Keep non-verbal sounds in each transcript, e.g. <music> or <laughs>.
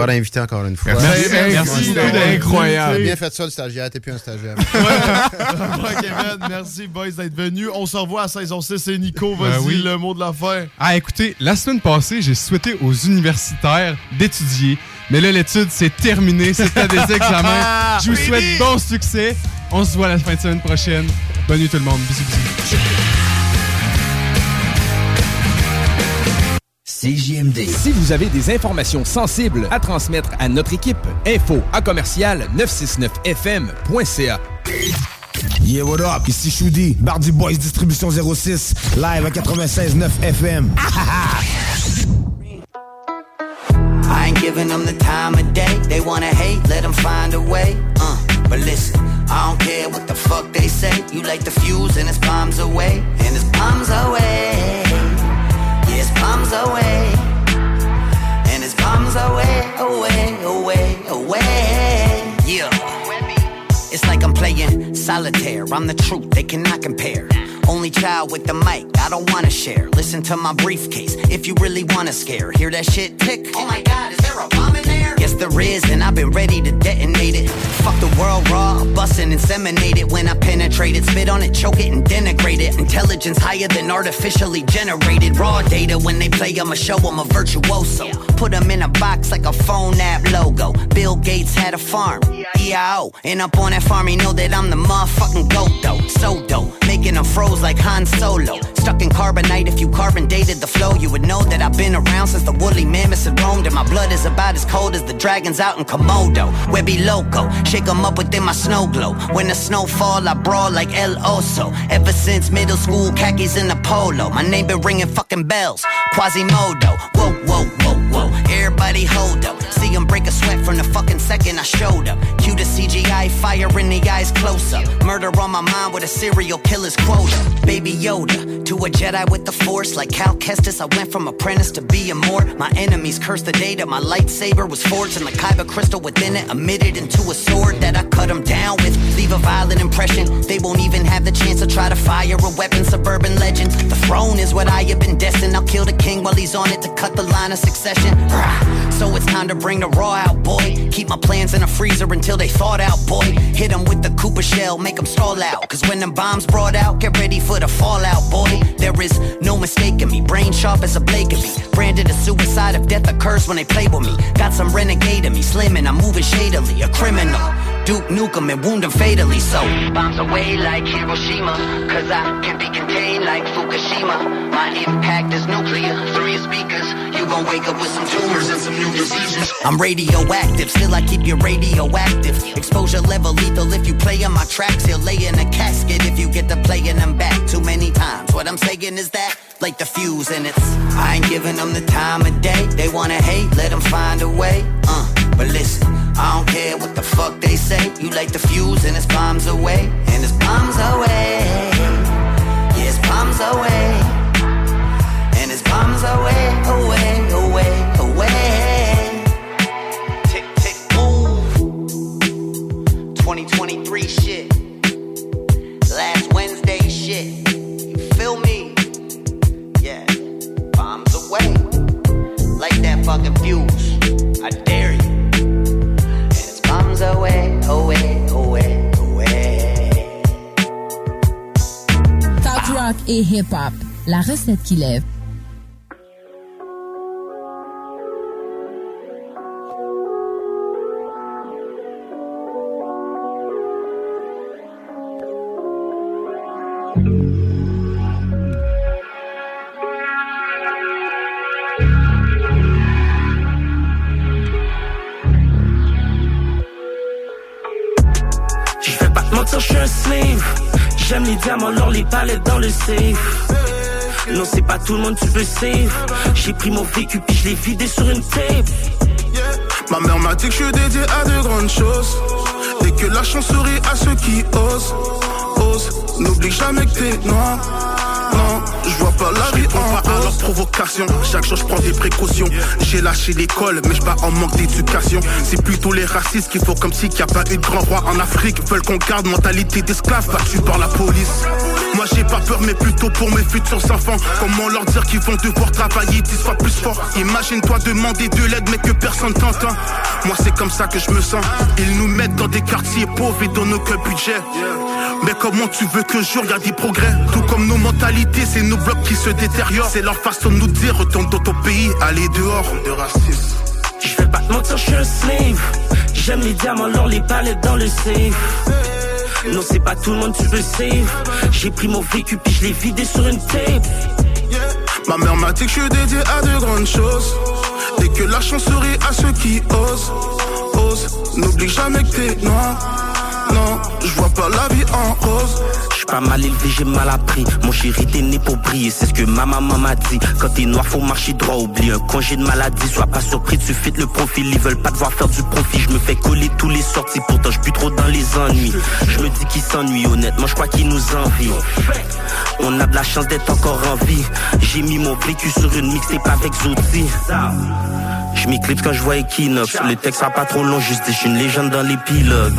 Pas l'inviter encore une fois. Merci, merci, c'était incroyable. Bien fait ça, le stagiaire. T'es plus un stagiaire. Ouais, <laughs> Kevin, merci, boys, d'être venus. On se revoit à saison 6 et Nico, vas-y, Ben oui. le mot de la fin. Ah, écoutez, la semaine passée, j'ai souhaité aux universitaires d'étudier. Mais là, l'étude, c'est terminé. C'était des <laughs> examens. Je vous souhaite bon succès. On se voit la fin de semaine prochaine. Bonne nuit tout le monde. Bisous, bisous. CJMD. Si vous avez des informations sensibles à transmettre à notre équipe, info à commercial 969fm.ca. Yeah, what up? Ici Choudi, Bardi Boys Distribution 06, live à 96.9 FM. I ain't giving them the time of day. They wanna hate, let them find a way. Uh, but listen, I don't care what the fuck they say. You light the fuse and it's bombs away. And it's bombs away. It's bombs away. And it's bombs away, away, away, away. Yeah. It's like I'm playing solitaire. I'm the truth, they cannot compare. Only child with the mic, I don't wanna share. Listen to my briefcase if you really wanna scare. Hear that shit tick? Oh my god, is there a bomb in there? Yes, there is, and I've been ready to detonate it. Fuck the world raw, bust and inseminate it when I penetrate it. Spit on it, choke it, and denigrate it. Intelligence higher than artificially generated. Raw data when they play, I'ma show 'em a virtuoso. Put 'em in a box like a phone app logo. Bill Gates had a farm, EIO. And up on that farm, he know that I'm the motherfucking goat though. So dope, making them like Han Solo. Stuck in carbonite, if you carbon dated the flow, you would know that I've been around since the woolly mammoths had roamed. And my blood is about as cold as the dragons out in Komodo. Webby loco, shake 'em up within my snow glow. When the snow fall, I brawl like El Oso. Ever since middle school, khakis in a polo. My name been ringing fucking bells. Quasimodo, whoa, Everybody hold up. See 'em break a sweat from the fucking second I showed up. Cue the CGI, fire in the eyes close up. Murder on my mind with a serial killer's quota. Baby Yoda, to a Jedi with the force. Like Cal Kestis, I went from apprentice to being more. My enemies cursed the day that my lightsaber was forged. And the Kyber crystal within it emitted into a sword that I cut them down with. Leave a violent impression. They won't even have the chance to try to fire a weapon. Suburban legend. The throne is what I have been destined. I'll kill the king while he's on it to cut the line of succession. Rah. So it's time to bring the raw out, boy. Keep my plans in a freezer until they thawed out, boy. Hit 'em with the Cooper shell, make 'em stall out. Cause when them bombs brought out, get ready for the fallout, boy. There is no mistaking me. Brain sharp as a blade can be. Branded a suicide if death occurs when they play with me. Got some renegade in me, slimming, I'm moving shadily. A criminal. Duke Nukem and wound him fatally. So bombs away like Hiroshima. Cause I can be contained like Fukushima. My impact is nuclear. Three speakers. You gon' wake up with some tumors and some new diseases. I'm radioactive, still I keep you radioactive. Exposure level lethal if you play on my tracks. He'll lay in a casket if you get to playing them back too many times. What I'm saying is that, like the fuse, and it's I ain't giving them the time of day. They wanna hate, let them find a way. Uh, but listen, I don't care what the fuck they say. You light the fuse and it's bombs away, and it's bombs away. Yeah, it's bombs away, and it's bombs away, away, away, away. Tick tick boom. 2023 shit. Last Wednesday shit. You feel me? Yeah. Bombs away. Like that fucking fuse. Et hip-hop, la recette qui lève. Les diamants, l'or, les palettes dans le safe. Non, c'est pas tout le monde, tu veux save. J'ai pris mon vécu, puis je l'ai vidé sur une tape. Ma mère m'a dit que je suis dédié à de grandes choses. Et que la chance sourit à ceux qui osent. Ose, n'oublie jamais que t'es noir. Non, je vois pas la vie en pas à leur provocation. Chaque jour je prends des précautions. J'ai lâché l'école, mais je bats en manque d'éducation. C'est plutôt les racistes qui font comme si qu'il n'y a pas eu de grand roi en Afrique. Veulent qu'on garde mentalité d'esclave battu par la police. Moi j'ai pas peur, mais plutôt pour mes futurs enfants. Comment leur dire qu'ils vont devoir travailler dix fois plus fort Imagine-toi demander de l'aide, mais que personne t'entend. Moi c'est comme ça que je me sens. Ils nous mettent dans des quartiers pauvres et donnent aucun budget. Mais comment tu veux que jour y des progrès? Tout comme nos mentalités, c'est nos blocs qui se détériorent. C'est leur façon de nous dire retourne dans ton pays, allez dehors. De racisme. Je vais pas te mentir, je suis un slave. J'aime les diamants, l'or, les palettes dans le safe. Non, c'est pas tout le monde, tu veux save. J'ai pris mon vécu, puis je l'ai vidé sur une tape. Ma mère m'a dit que je suis dédié à de grandes choses. Et que la chance sourit à ceux qui osent. Ose, n'oublie jamais que t'es noir. Non, je vois pas la vie en rose. Pas mal élevé, j'ai mal appris. Mon chéri, t'es né pour briller, c'est ce que ma maman m'a dit. Quand t'es noir, faut marcher droit, oublie un congé de maladie. Sois pas surpris, tu fites le profil. Ils veulent pas te voir faire du profit. Je me fais coller tous les sorties, pourtant je plus trop dans les ennuis. Je me dis qu'ils s'ennuient, honnêtement, je crois qu'ils nous envient. On a de la chance d'être encore en vie. J'ai mis mon vécu sur une mixtape avec Zoti. Je m'éclipse quand je vois Equinox. Le texte sera pas trop long, juste je une légende dans les pilotes.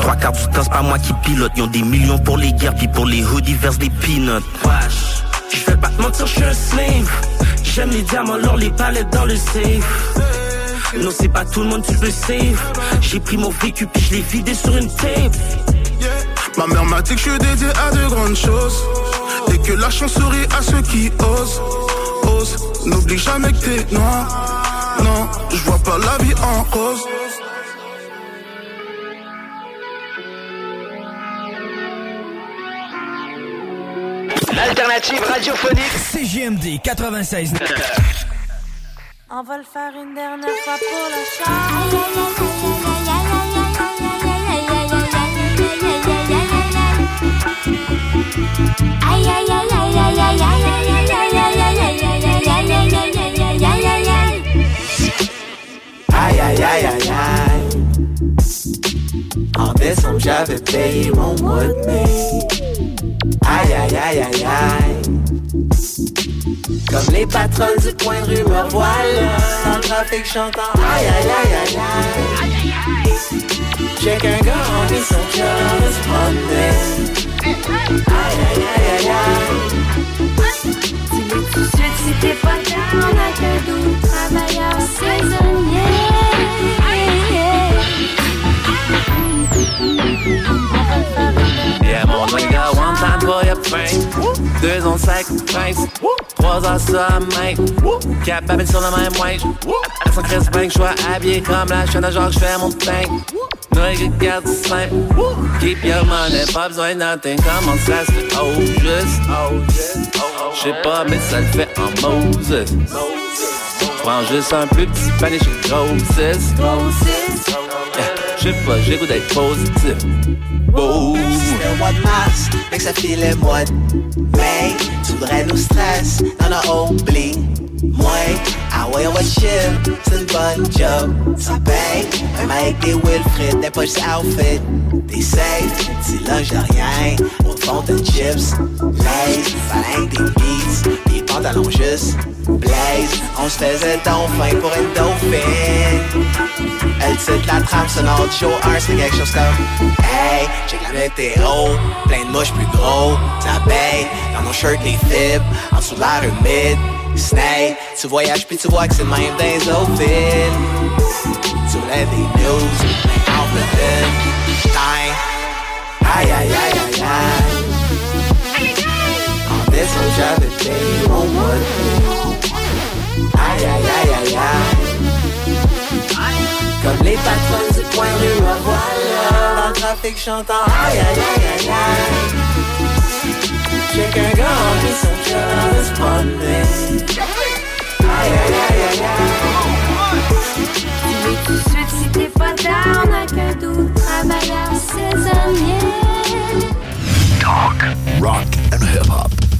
Trois quarts du temps, c'est pas moi qui pilote. Ils ont des millions pour les guerres, puis pour les hoodies vers des peanuts. Je vais pas te mentir, je suis un slave. J'aime les diamants, l'or, les palettes dans le safe. Non, c'est pas tout le monde, tu veux save. J'ai pris mon vécu, puis je l'ai vidé sur une tape. Ma mère m'a dit que je suis dédié à de grandes choses. Et que la chance sourit à ceux qui osent. Ose, n'oublie jamais que t'es noir. Non, je vois pas la vie en rose. L'alternative radiophonique CGMD 96. On va le faire une dernière fois pour le Aïe aïe aïe aïe aïe aïe aïe aïe Aïe aïe aïe aïe aïe En décembre j'avais payé mon mois de mai. Aïe aïe aïe aïe aïe. Comme les patronnes du coin de rue me voilà Dans le trafic chantant aïe aïe aïe aïe aïe. J'ai qu'un gars en vie son cœur se promener Aïe aïe aïe aïe aïe. Dis-le tout de suite si t'es pas down avec un doux travailleur saisonnier. Deux ans sacrifice. Trois ans sur la main. Sur le même wage. À son Chris Bank, j'suis habillé comme la chaîne genre, j'fais mon thing. Nigga, garde simple. Keep your money, pas besoin de nothing. Comment ça se fait? Oh, juste. J'sais pas, mais ça le fait en Moses. Prends juste un plus petit panier chez. J'ai goût d'être positif. Boom. C'était le mois de mars, mais ça filait mois de mai. Tu voudrais nous stress, a oublié. Moi, ah ouais, on va chill, c'est une bonne job, ça paye. Même avec des Wilfrid, des poches outfit, des safe, de rien, au fond de chips, lays, fallait des beats, des pantalons juste, blaze. On se faisait fin pour une dauphine. Elle titre la trame sur notre show, un c'est quelque chose comme Hey, check la météo, plein de mouches plus gros, ça dans nos shirts les fibres, en dessous de l'air snake, tu voyages puis tu vois que c'est même dans les autres villes. Tu voulais des news, en plein time, aïe aïe aïe aïe aïe. J'avais payé mon de Aïe aïe aïe aïe aïe. Comme les patrons du coin de rue, me voilà Dans le trafic chantant aïe aïe aïe aïe aïe J'ai qu'un gars en vie, son cœur de se promener Aïe aïe aïe aïe aïe Dis-le tout de suite si t'es pas down avec un doux travailleur saisonnier. rock and hip-hop.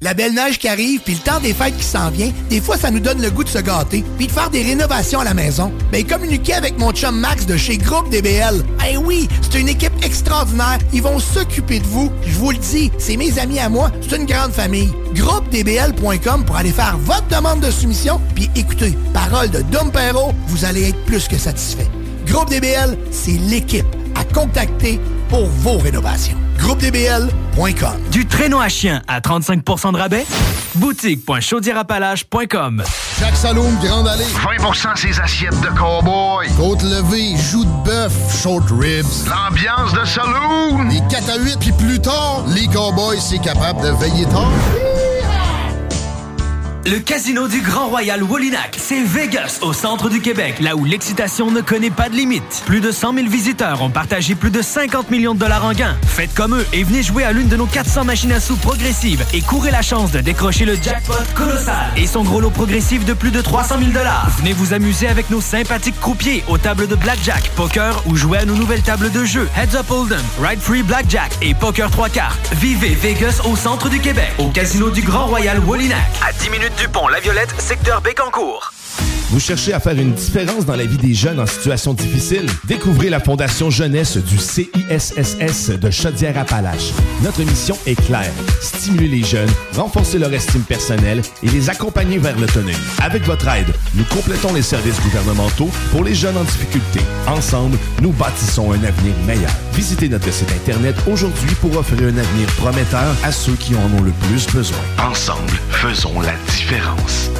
La belle neige qui arrive, puis le temps des fêtes qui s'en vient, des fois, ça nous donne le goût de se gâter, puis de faire des rénovations à la maison. Ben, communiquez avec mon chum Max de chez Groupe DBL. Eh oui, c'est une équipe extraordinaire. Ils vont s'occuper de vous. Je vous le dis, c'est mes amis à moi. C'est une grande famille. GroupeDBL.com pour aller faire votre demande de soumission, puis écoutez, parole de Dom Perrault, vous allez être plus que satisfait. Groupe DBL, c'est l'équipe à contacter pour vos rénovations. GroupeDBL.com Du traîneau à chien à 35% de rabais, boutique.chaudierapalage.com. Jacques Saloum, Grande Allée. 20% ses assiettes de cowboy. Côte levée, joues de bœuf, short ribs. L'ambiance de saloon. Les 4 à 8, puis plus tard, les cowboys, c'est capable de veiller tard. Le casino du Grand Royal Wallinac, c'est Vegas, au centre du Québec, là où l'excitation ne connaît pas de limite. Plus de 100 000 visiteurs ont partagé plus de 50 millions de dollars en gains. Faites comme eux et venez jouer à l'une de nos 400 machines à sous progressives et courez la chance de décrocher le jackpot colossal et son gros lot progressif de plus de 300 000 dollars. Venez vous amuser avec nos sympathiques croupiers aux tables de blackjack, poker ou jouer à nos nouvelles tables de jeu Heads Up Hold'em, Ride Free Blackjack et Poker 3 cartes. Vivez Vegas au centre du Québec, au casino du Grand Royal Wallinac. À 10 minutes du pont La Violette, secteur Bécancourt. Vous cherchez à faire une différence dans la vie des jeunes en situation difficile? Découvrez la Fondation Jeunesse du CISSS de Chaudière-Appalaches. Notre mission est claire. Stimuler les jeunes, renforcer leur estime personnelle et les accompagner vers l'autonomie. Avec votre aide, nous complétons les services gouvernementaux pour les jeunes en difficulté. Ensemble, nous bâtissons un avenir meilleur. Visitez notre site Internet aujourd'hui pour offrir un avenir prometteur à ceux qui en ont le plus besoin. Ensemble, faisons la différence.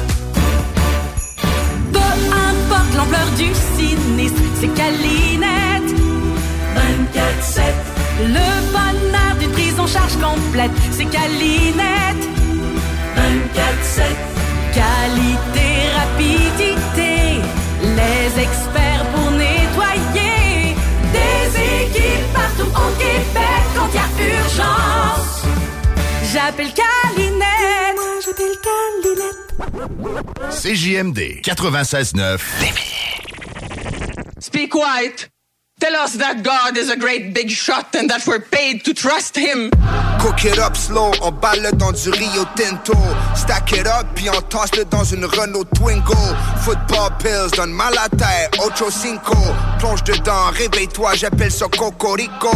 L'ampleur du sinistre, c'est Calinette. 24-7. Le bonheur d'une prise en charge complète, c'est Calinette. 24-7. Qualité, rapidité, les experts pour nettoyer. Des équipes partout au Québec quand il y a urgence. J'appelle Calinette. Moi, j'appelle Calinette. CJMD 96.9. Speak white. Tell us that God is a great big shot and that we're paid to trust him. Cook it up slow, on balle dans du Rio Tinto. Stack it up, puis on tosse le dans une Renault Twingo. Football pills, donne mal à tête, ocho cinco. Plonge dedans, réveille-toi, j'appelle ça Cocorico.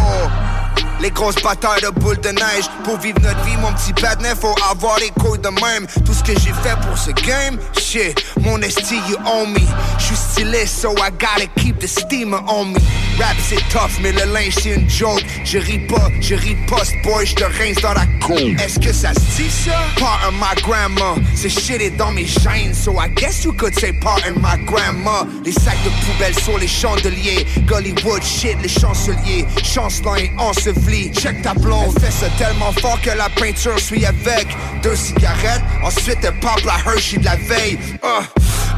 Les grosses batailles de boules de neige. Pour vivre notre vie, mon petit patinet Faut avoir les couilles de même. Tout ce que j'ai fait pour ce game Shit, mon esti, you own me. J'suis stylé, so I gotta keep the steamer on me. Rap c'est tough, mais le linge c'est une joke. Je ris pas, je riposte, boy, j'te rince dans la cour. Est-ce que ça se dit ça? Pardon my grandma. Ce shit est dans mes chaînes So I guess you could say pardon my grandma. Les sacs de poubelle sur les chandeliers. Gollywood shit, les chanceliers. Chancelant et enseveli Check ta blonde, elle fait ça tellement fort que la peinture suit avec Deux cigarettes, ensuite elle pop la Hershey de la veille uh.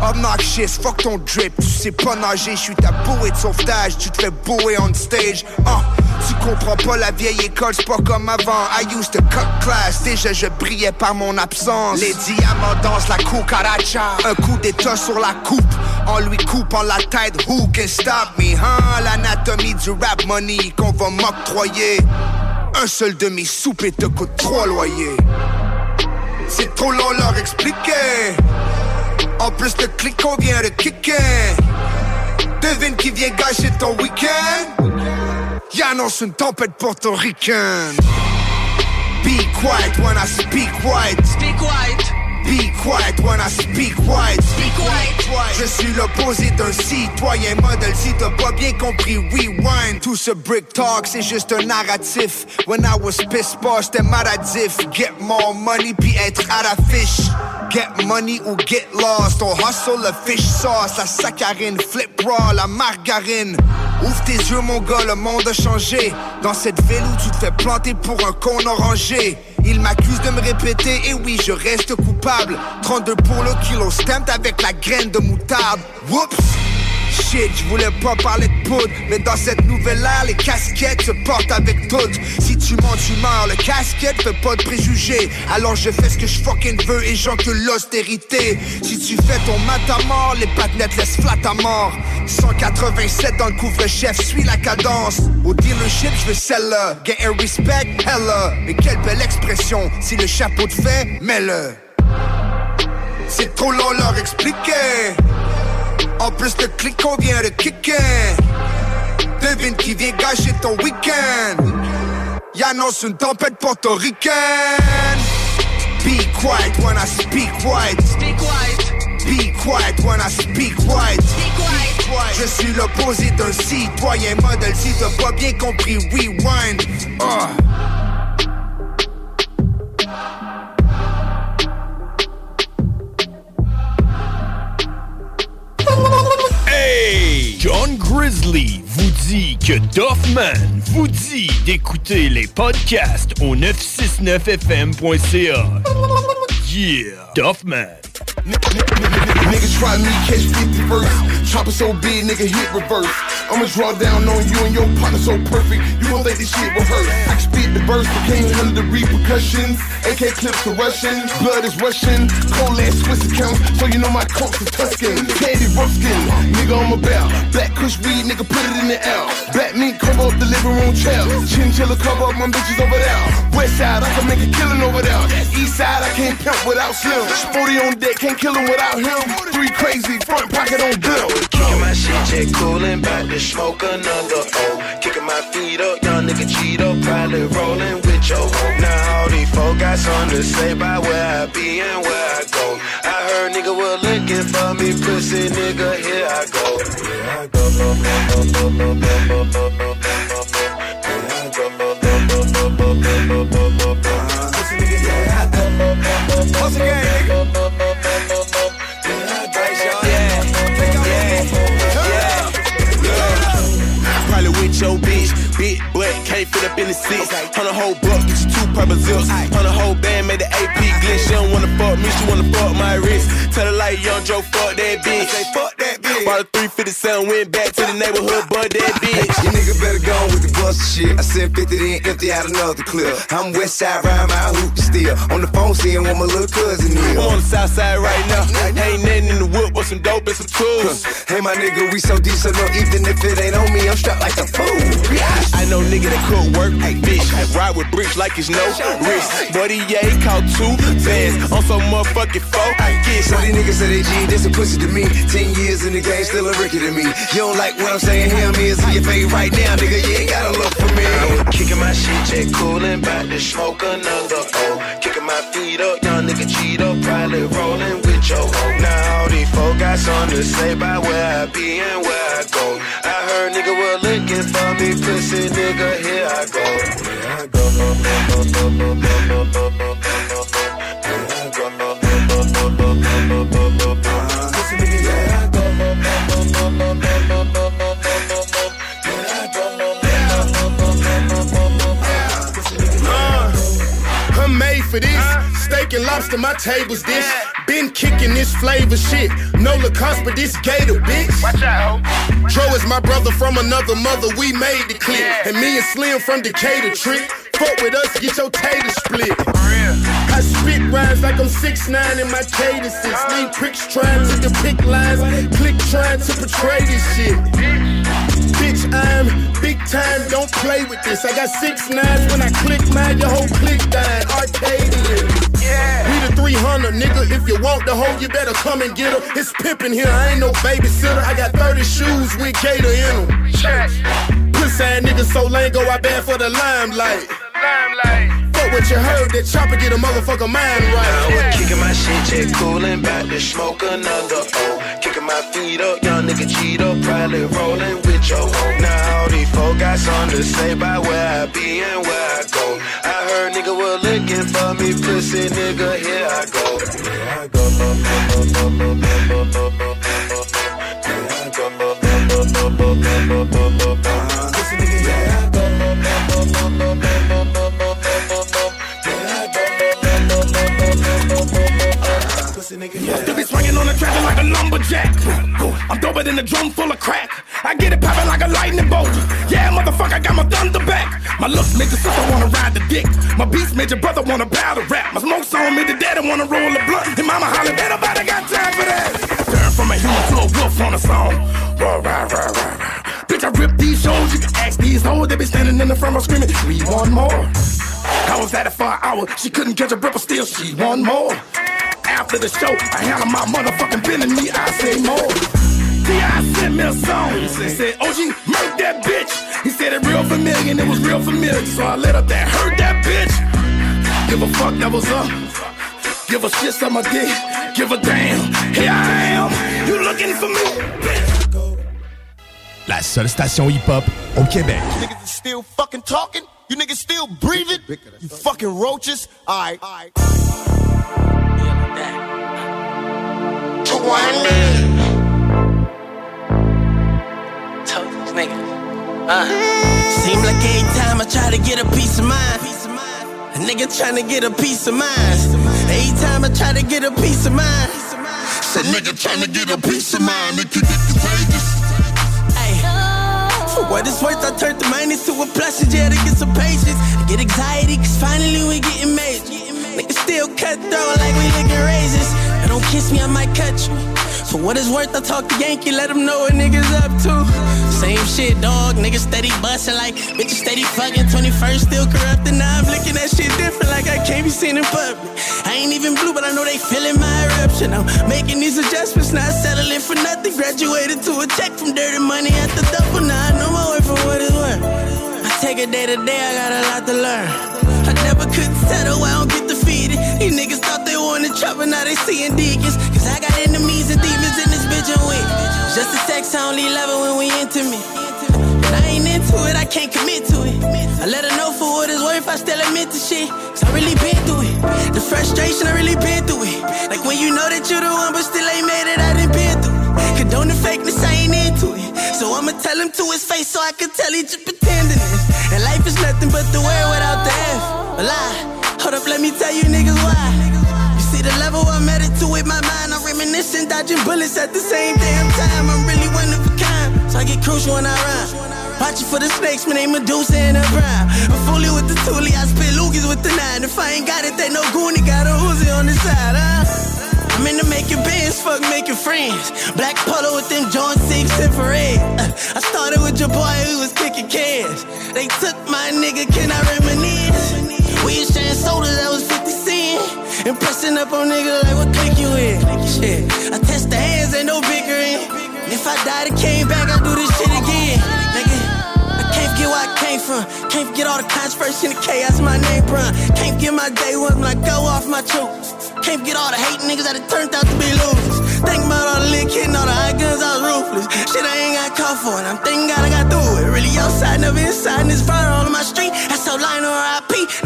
Obnoxious, fuck ton drip, tu sais pas nager, je suis ta bouée de sauvetage, tu te fais bouer on stage. Uh. Tu comprends pas la vieille école, c'est pas comme avant. I used to cut class, déjà je brillais par mon absence. Les diamants dansent la cucaracha, un coup d'état sur la coupe, en lui coupant la tête. Who can stop me, hein? L'anatomie du rap money qu'on va m'octroyer. Un seul demi-soupe et te coûte trois loyers. C'est trop long leur expliquer. En plus, le clic qu'on vient de kicker. Devine qui vient gâcher ton week-end. Y'annonce une tempête portoricaine. Be quiet when I speak white. Speak white. Be quiet when I speak white. Speak white. Je suis l'opposé d'un citoyen modèle. Si t'as pas bien compris, rewind. Tout ce brick talk, c'est juste un narratif. When I was pissed boss, c'était maladif. Get more money puis être à la fiche. Get money ou get lost. On hustle le fish sauce, la saccharine, flip raw, la margarine. Ouvre tes yeux, mon gars, le monde a changé. Dans cette ville où tu te fais planter pour un con orangé. Il m'accuse de me répéter, et oui, je reste coupable. 32 pour le kilo, stamped avec la graine de moutarde. Whoops! Shit, je voulais pas parler de poudre, mais dans cette nouvelle ère, les casquettes se portent avec toutes. Si tu mens, tu meurs, le casquette fait pas de préjugés. Alors je fais ce que je fucking veux et que l'austérité. Si tu fais ton mat à mort, les pattes laissent flat à mort. 187 dans le couvre-chef, suis la cadence. Au dealership, je veux celle-là. Get respect, hella. Mais quelle belle expression. Si le chapeau te fait, mets-le. C'est trop long leur expliquer. En plus, le clic qu'on vient de kicker. Devine qui vient gâcher ton week-end. Y'annonce une tempête portoricaine. Be quiet when I speak white. Speak white. Be quiet when I speak white. Be quiet. Je suis l'opposé d'un citoyen modèle. Si t'as pas bien compris, rewind. Uh. John Grizzly vous dit que Doffman vous dit d'écouter les podcasts au 969fm.ca. Yeah, Doffman. Niggas try me, catch 50 verse. Chopper so big, nigga hit reverse. I'ma draw down on you and your partner so perfect. You gon' think this shit rehearsed. I can spit the verse, but can't handle the repercussions. AK clips to Russian, blood is Russian. Cold ass Swiss account, so you know my coats are Tuscan. Candy Ruskin, nigga on my belt. Black Kush weed, nigga put it in the L. Black meat cover up the living room chair. Chinchilla cover up my bitches over there. West side, I can make a killing over there. East side, I can't pimp without slim. Sporty on deck, can't kill him without him. Three crazy, front pocket on bill. Kicking my shit, jet coolin', bout to smoke another O. Kicking my feet up, young nigga Cheeto, probably rolling with your hoe. Now all these folk got something to say about where I be and where I go. I heard nigga was looking for me, pussy nigga, here I go. Here I go. Can't fit up in the six. On a whole buck, get you two purple zips. On a whole band, made the AP glitch. She don't wanna fuck me, she wanna fuck my wrist. Tell her like young Joe, fuck that bitch. I say fuck that bitch. Bought a 357, went back to the neighborhood, bought that bitch. You nigga better go on with the bust shit. I sent 50 then empty out another clip. I'm west side riding my hoop still. On the phone seeing what my little cousin is. I'm on the south side right now. Ain't nothing in the whip but some dope and some tools. Hey my nigga, we so deep, so no, even if it ain't on me, I'm strapped like a fool. I know nigga that could work, bitch. Ride with bricks like it's no risk. Buddy, yeah, he caught two bands on some motherfucking four. Get So these niggas say they G, this a pussy to me. Ten years in the game, still a rookie to me. You don't like what I'm saying, hear me, it's in your face right now, nigga. You ain't gotta look for me. I was kicking my shit, jet coolin', bout to smoke another O. Kicking my feet up, young nigga Cheeto, probably rolling with your hoe. Now all these folk got something to say about where I be and where I go. I heard nigga was looking for me, pussy nigga, here I go. Here I I'm lobster, my table's dish. Been kicking this flavor shit. No Lacoste, but this gator, bitch. Watch out, Dro is my brother from another mother. We made the clip. And me and Slim from Decatur trick. Fuck with us, get your tater split. I spit rhymes like I'm 6'9 in my cadences. Uh. Lean pricks trying to depict lines. Click trying to portray this shit. Bitch, I'm big time, don't play with this. I got six nines when I click mine, your whole click dying. Arcadian. We the 300, nigga. If you want the hoe, you better come and get her. It's pimpin' here, I ain't no babysitter. I got 30 shoes with Gator in them. Pussy ass nigga so lame, go I bad for the limelight. Fuck what you heard, that chopper get a motherfucker mind right. I was kicking my shit, jet coolin', bout to smoke another O. Kicking my feet up, young nigga Cheeto, probably rolling with your hoe. Now folk got something to say about where I be and where I go. I heard nigga was looking for me, pussy nigga, here I go. Here I You be swinging on the track like a lumberjack. I'm doper than a drum full of crack. I get it poppin' like a lightning bolt. Yeah, motherfucker, I got my thunder back. My looks make your sister wanna ride the dick. My beats made your brother wanna battle rap. My smoke song made the daddy wanna roll a blunt. And mama hollering, ain't nobody got time for that. Turn from a human to a wolf on a song. Rah, rah, rah, rah, rah. Bitch, I rip these shows. You can ask these hoes. They be standing in the front row screaming, we want more. I was at it for an hour. She couldn't catch a breath, but still she want more. After the show, I handle my motherfucking business. Me, I say more. T.I. sent me a song. He said, OG, murk that bitch. He said it real familiar, and it was real familiar. So I let up that, hurt that bitch. Give a fuck, that was up. Give a shit, some my dick. Give a damn. Here I am. You looking for me? La seule station hip-hop au Québec. You niggas is still fucking talking? You niggas still breathing? You fucking roaches? Alright. Uh, seem like every time I try to get a piece of mind, a nigga trying to get a piece of mind. Every time I try to get a piece of mind, a nigga trying to get a piece of mind. It can get contagious. Ay. For what it's worth, I turned the minus to a plus and yeah, to get some patience. I get anxiety, cause finally we getting major. Niggas still cut through like we licking razors. And don't kiss me, I might cut you. For what it's worth, I talk to Yankee, let him know what niggas up to. Same shit, dog. Niggas steady bustin' like bitches steady fucking. 21st still corrupting. Now I'm looking at shit different like I can't be seen in public. I ain't even blue, but I know they feeling my eruption. I'm making these adjustments, not settling for nothing. Graduated to a check from dirty money at the double. Now I know my way for what it's worth. I take it day to day, I got a lot to learn. I never could settle. These niggas thought they wanted trouble, now they seeing deacons. Cause I got enemies and demons in this bitch and we. Just a sex, I only love it when we intimate. And I ain't into it, I can't commit to it. I let her know for what it's worth, I still admit to shit. Cause I really been through it. The frustration, I really been through it. Like when you know that you're the one, but still ain't made it, I done been through it. Condone the fakeness, I ain't into it. So I'ma tell him to his face so I can tell he just pretending it. And life is nothing but the word without the F. A lie. Hold up, let me tell you niggas why. You see the level I'm headed to with my mind. I'm reminiscing, dodging bullets at the same damn time. I'm really one of a kind. So I get crucial when I rhyme. Watching for the snakes, man, they Medusa and a prime. I'm fully with the toolie, I spit loogies with the nine. If I ain't got it, they no goonie, got a Uzi on the side, huh? I'm into making bands, fuck making friends. Black polo with them joint six infrared. Uh, I started with your boy who was kicking cans. They took my nigga, can I reminisce? We sharing And pressing up on niggas like, what click you in? Shit, I test the hands, ain't no bickering. If I died and came back, I do this shit again. Nigga, I can't forget where I came from. Can't forget all the controversy and the chaos my name run. Can't forget my day one when I go off my choke. Can't forget all the hate niggas that it turned out to be losers. Think about all the lick hitting, all the high guns, I was ruthless. Shit I ain't got caught for, and I'm thanking God I got through it. Really outside, never inside, and it's fire all on my street. That's how or RIP.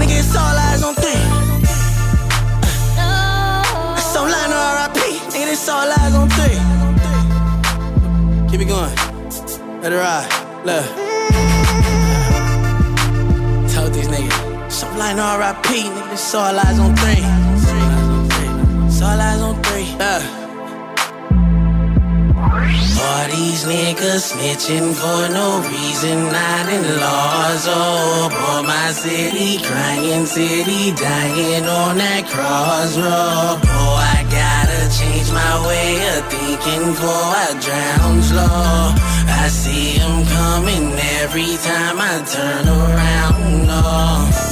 It's all eyes on three. Keep it going. Let it ride. Look. Told these niggas. So line RIP. Nigga, it's all eyes on three. It's all eyes on three. Yeah. All these niggas snitching for no reason, not in laws. Oh, boy, my city crying, city dying on that crossroad. Oh, I gotta change my way of thinking before I drown slow. I see them coming every time I turn around. Oh.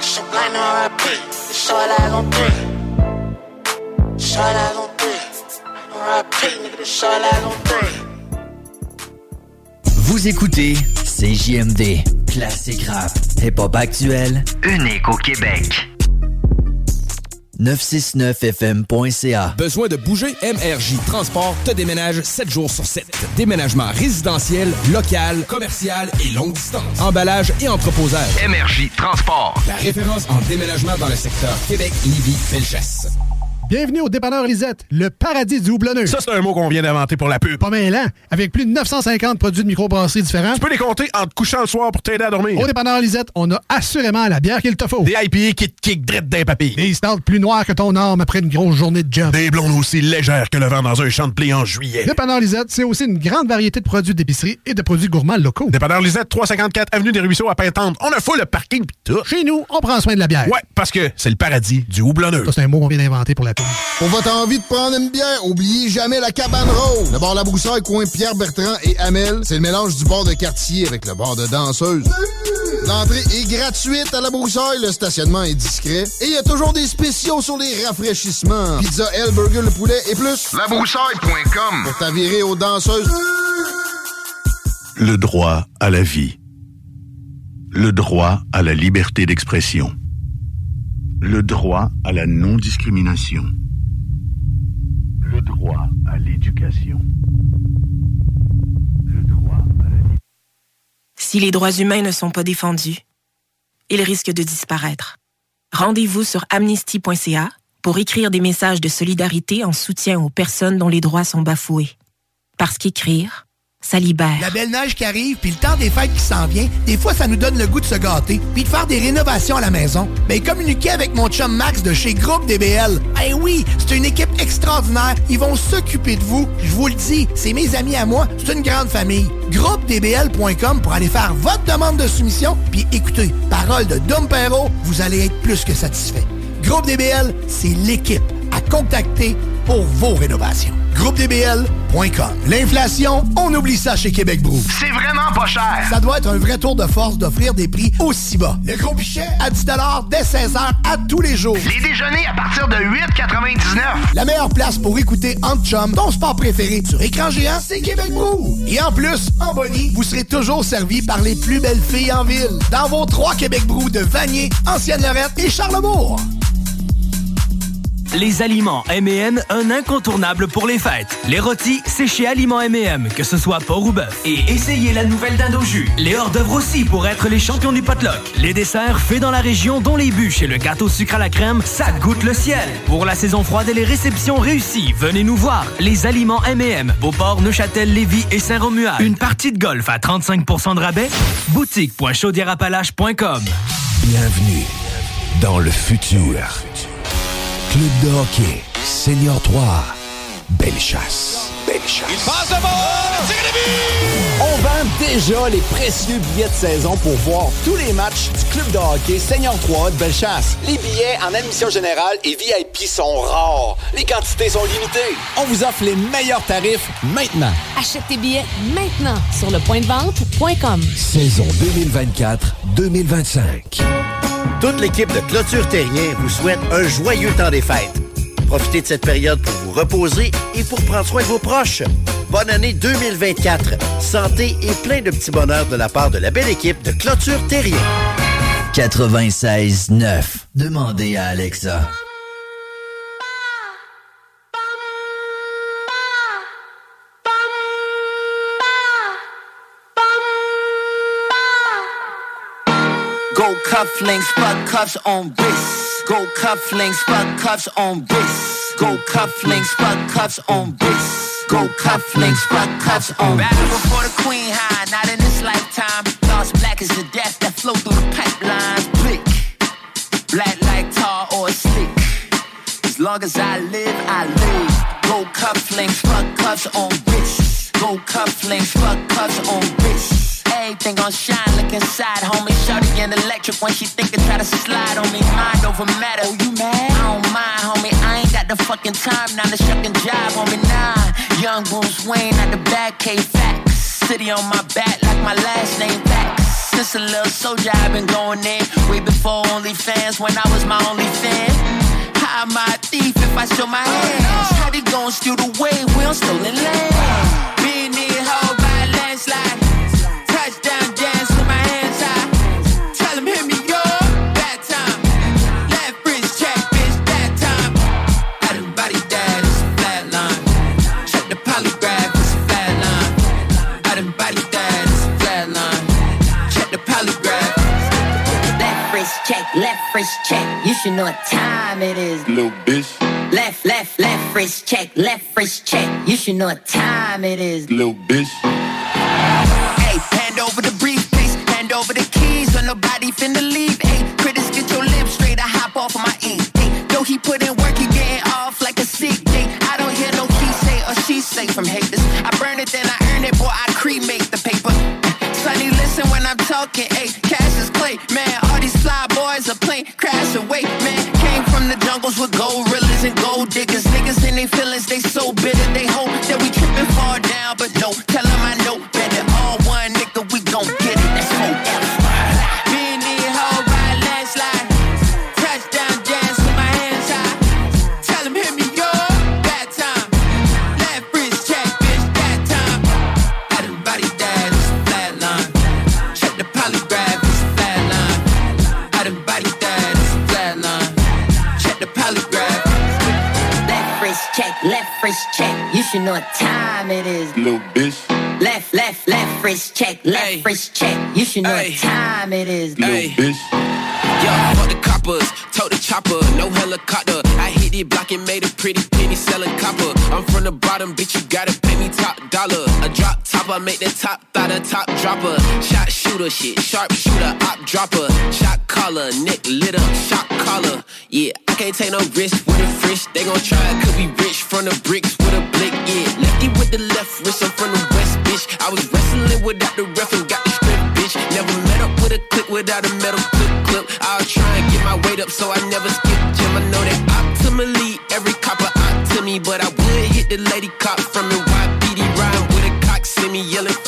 So blind R.I.P. It's all eyes on three. It's all eyes on Vous écoutez CJMD, classique rap, hip-hop actuel, unique au Québec. 969fm.ca Besoin de bouger? MRJ Transport te déménage 7 jours sur 7. Déménagement résidentiel, local, commercial et longue distance. Emballage et entreposage. MRJ Transport. La référence en déménagement dans le secteur Québec, Lévis, Felchasse. Bienvenue au dépanneur Lisette, le paradis du houblonneux. Ça, c'est un mot qu'on vient d'inventer pour la pub. Pas mêlant, avec plus de 950 produits de microbrasserie différents. Tu peux les compter en te couchant le soir pour t'aider à dormir. Au dépanneur Lisette, on a assurément la bière qu'il te faut. Des IPA qui te kick drette d'un papy. Des stouts plus noirs que ton arme après une grosse journée de job. Des blondes aussi légères que le vent dans un champ de blé en juillet. Dépanneur Lisette, c'est aussi une grande variété de produits d'épicerie et de produits gourmands locaux. Dépanneur Lisette, 354 Avenue des Ruisseaux à Pintante. On a fou le parking pis tout. Chez nous, on prend soin de la bière. Ouais, parce que c'est le paradis du houblonneux. Ça, c'est un mot qu'on vient d'inventer pour la Pour votre envie de prendre une bière, oubliez jamais la cabane rose. Le bar La Broussaille, coin Pierre Bertrand et Amel, c'est le mélange du bar de quartier avec le bar de danseuse. L'entrée est gratuite à La Broussaille, le stationnement est discret et il y a toujours des spéciaux sur les rafraîchissements. Pizza L, burger, le poulet et plus. Labroussaille.com Pour t'avirer aux danseuses. Le droit à la vie. Le droit à la liberté d'expression. Le droit à la non-discrimination. Le droit à l'éducation. Si les droits humains ne sont pas défendus, ils risquent de disparaître. Rendez-vous sur amnesty.ca pour écrire des messages de solidarité en soutien aux personnes dont les droits sont bafoués. Parce qu'écrire, ça libère. La belle neige qui arrive, puis le temps des fêtes qui s'en vient, des fois, ça nous donne le goût de se gâter, puis de faire des rénovations à la maison. Mais communiquer avec mon chum Max de chez Groupe DBL. Eh oui, c'est une équipe extraordinaire. Ils vont s'occuper de vous. Je vous le dis, c'est mes amis à moi. C'est une grande famille. GroupeDBL.com pour aller faire votre demande de soumission, puis écoutez, parole de Dom Perrault, vous allez être plus que satisfait. Groupe DBL, c'est l'équipe à contacter pour vos rénovations. GroupeDBL.com. L'inflation, on oublie ça chez Québec Brou. C'est vraiment pas cher. Ça doit être un vrai tour de force d'offrir des prix aussi bas. Le gros pichet? À 10 dès 16h à tous les jours. Les déjeuners à partir de 8,99. La meilleure place pour écouter Entre Chum, ton sport préféré sur écran géant, c'est Québec Brou. Et en plus, en Bonnie, vous serez toujours servi par les plus belles filles en ville. Dans vos trois Québec Brou de Vanier, Ancienne-Lorette et Charlebourg. Les aliments M&M, un incontournable pour les fêtes. Les rôtis, c'est chez Aliments M&M, que ce soit porc ou bœuf. Et essayez la nouvelle dinde jus. Les hors-d'œuvre aussi pour être les champions du potluck. Les desserts faits dans la région, dont les bûches et le gâteau sucre à la crème, ça goûte le ciel. Pour la saison froide et les réceptions réussies, venez nous voir. Les aliments M&M, Beauport, Neuchâtel, Lévis et Saint-Romuald. Une partie de golf à 35% de rabais? Boutique.chaudierapalache.com Bienvenue dans le futur. Club de hockey, Senior 3, Belle Chasse. Belle Chasse. Il passe de On vend déjà les précieux billets de saison pour voir tous les matchs du Club de hockey Senior 3 de Bellechasse. Les billets en admission générale et VIP sont rares. Les quantités sont limitées. On vous offre les meilleurs tarifs maintenant. Achète tes billets maintenant sur le point de vente.com. Saison 2024-2025. Toute l'équipe de Clôture Terrien vous souhaite un joyeux temps des fêtes. Profitez de cette période pour vous reposer et pour prendre soin de vos proches. Bonne année 2024. Santé et plein de petits bonheurs de la part de la belle équipe de Clôture Terrien. 96.9. Demandez à Alexa. Cufflinks, fuck cuffs on wrist. Gold cufflinks, fuck cuffs on wrist. Gold cufflinks, fuck cuffs on wrist. Gold cufflinks, fuck cuffs on wrist. Rapping before the queen high, not in this lifetime. Thoughts black as the death that flow through the pipelines. Blick, black like tar or stick. As long as I live, I live. Gold cufflinks, fuck cuffs on wrist. Gold cufflinks, fuck cuffs on Everything gon' shine, look inside, homie. Shorty get electric when she think try to slide on me. Mind over matter. Oh, you mad? I don't mind, homie. I ain't got the fucking time now to shuck and jive on me. Nah, young Bruce Wayne at the back, K facts. City on my back like my last name facts. Since a little soldier, I've been going in way before OnlyFans when I was my only fan. How am I a thief if I show my hands? How they gon' steal the wave? We on stolen land. Being near hoe by a landslide. Check, left wrist check. You should know what time it is. Little bitch. Left, left, left wrist check, left wrist check. You should know what time it is. Little bitch. Hey, hand over the briefcase, hand over the keys, or nobody finna leave. Hey, critics, get your lips straight. I hop off of my E. Hey, though he put in work, he getting off like a sick day. I don't hear no he say or she say from haters. I burn it, then I earn it, boy. I cremate the paper. Sonny, listen when I'm talking. Hey, cash is clay, man. All these fly boys are crash away, man. Came from the jungles with gorillas and gold diggers. Niggas in their feelings, they so bitter. They hope that we You should know what time it is. Little bitch. Left, left, left wrist check, left wrist check. You should know what time it is. Little bitch. Yeah, fuck the coppers, tote the chopper, no helicopter. I hit it block and made a pretty penny selling copper. I'm from the bottom, bitch, you gotta pay me top dollar. A drop top, I make the top thought a top dropper. Shot shooter shit, sharp shooter, op dropper. Shot caller, neck lit up, shot collar. Yeah, I can't take no risk with a fish. They gon' try, it, could be rich from the bricks with a blick. Yeah, lefty with the left wrist, I'm from the west, bitch. I was wrestling without the ref and got the strength, bitch. Never met up with a click without a metal clip clip. I'll try and get my weight up so I never skip gym. I know that optimally every copper out to me, but I would hit the lady cop from the YPD rhyme with a cock send me yelling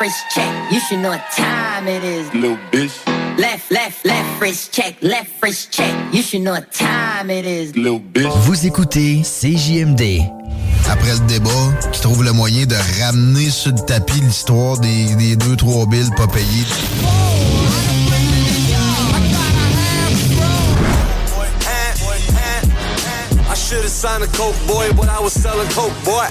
wrist check. You should know what time it is. Little bitch. Left, left, left wrist check, left wrist check. You should know what time it is. Little bitch. Vous écoutez CJMD. Après le débat, qui trouve le moyen de ramener sur le tapis l'histoire des, des deux, trois billes pas payées. I should have signed a coke boy, but I was selling coke boy.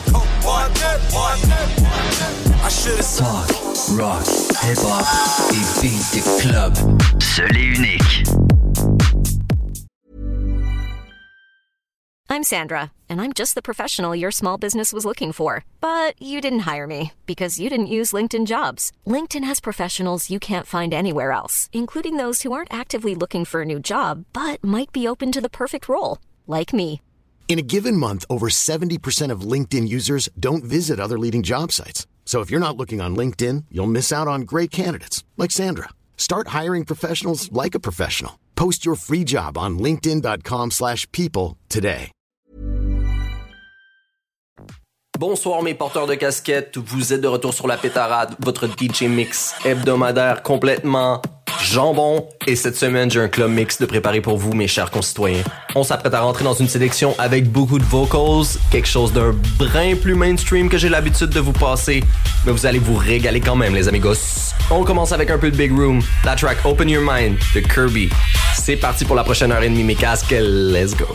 I should have Talk, rock, hip-hop et beat the club. Seul et unique. I'm Sandra, and I'm just the professional your small business was looking for. But you didn't hire me because you didn't use LinkedIn jobs. LinkedIn has professionals you can't find anywhere else, including those who aren't actively looking for a new job but might be open to the perfect role, like me. In a given month, over 70% of LinkedIn users don't visit other leading job sites. So if you're not looking on LinkedIn, you'll miss out on great candidates like Sandra. Start hiring professionals like a professional. Post your free job on linkedin.com/people today. Bonsoir mes porteurs de casquettes, vous êtes de retour sur la pétarade, votre DJ mix hebdomadaire complètement jambon. Et cette semaine, j'ai un club mix de préparer pour vous, mes chers concitoyens. On s'apprête à rentrer dans une sélection avec beaucoup de vocals, quelque chose d'un brin plus mainstream que j'ai l'habitude de vous passer, mais vous allez vous régaler quand même, les amigos. On commence avec un peu de Big Room, la track Open Your Mind de Kirby. C'est parti pour la prochaine heure et demie, mes casques, let's go.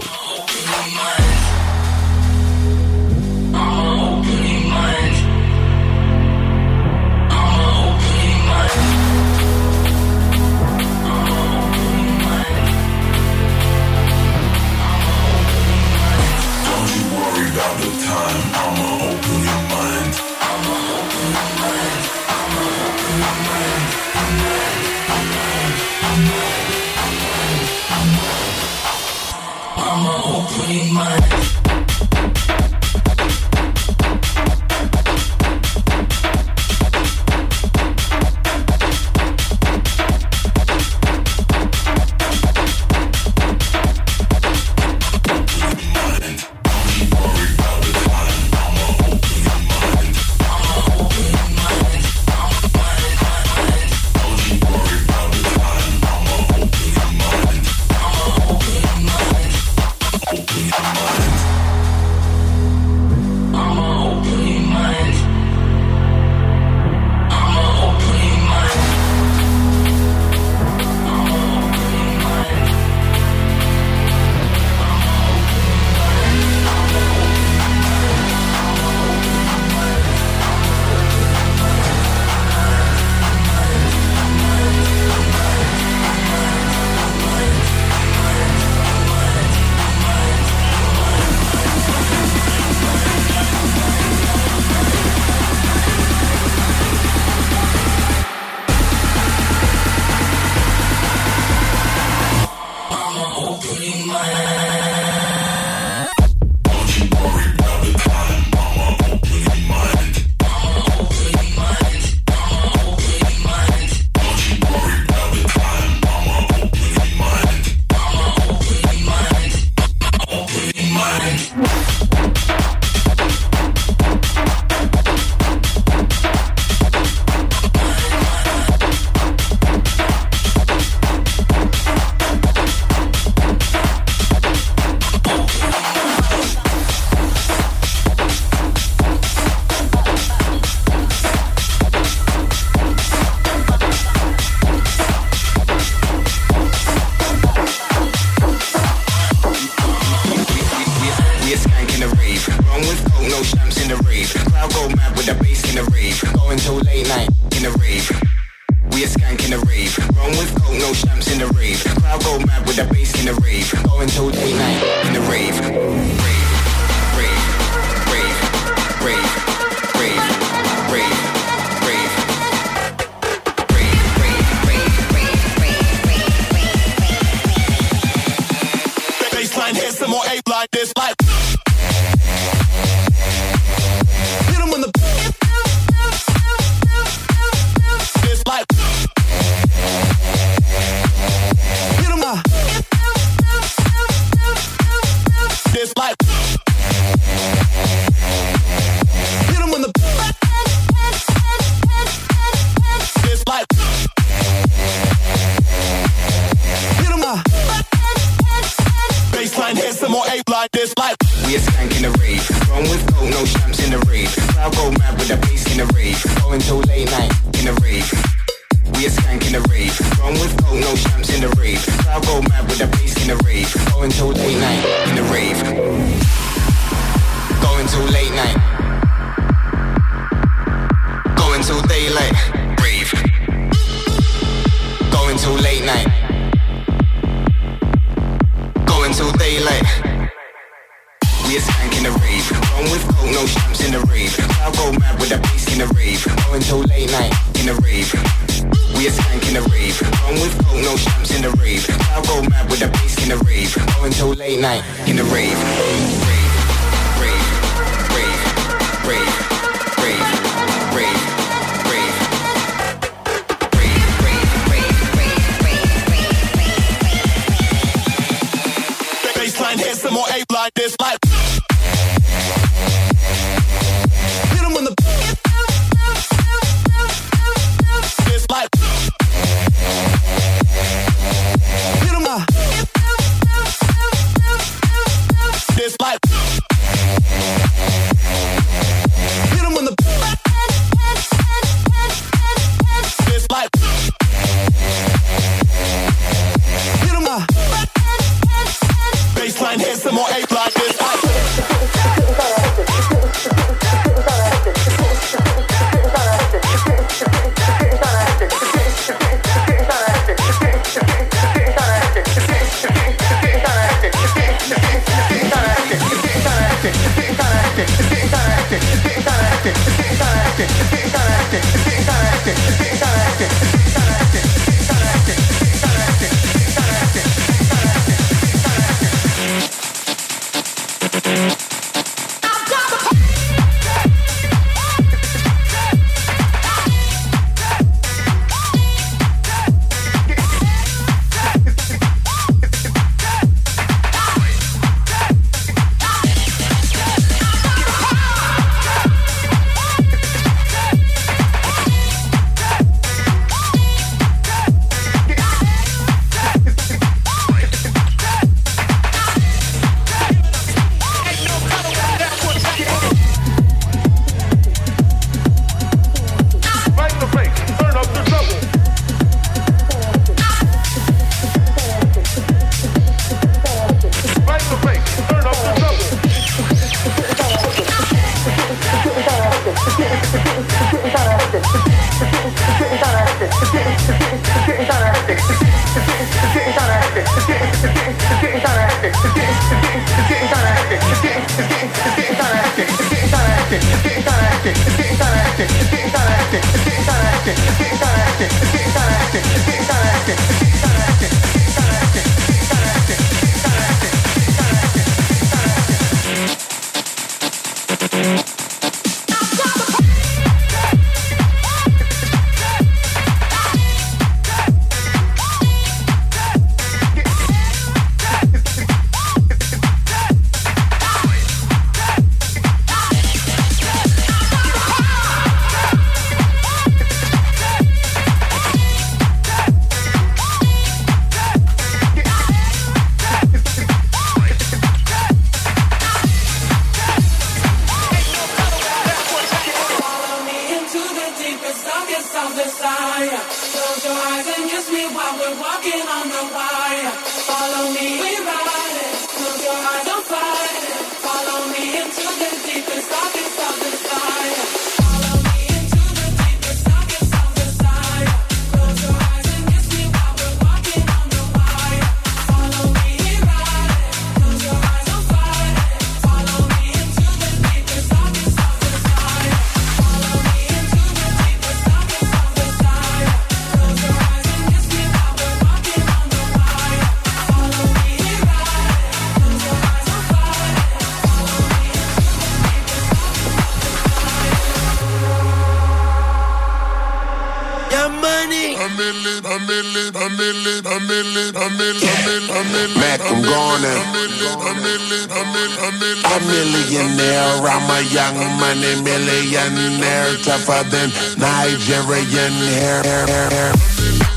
Millionaire, I'm a young money millionaire, tougher than Nigerian hair. hair, hair, hair.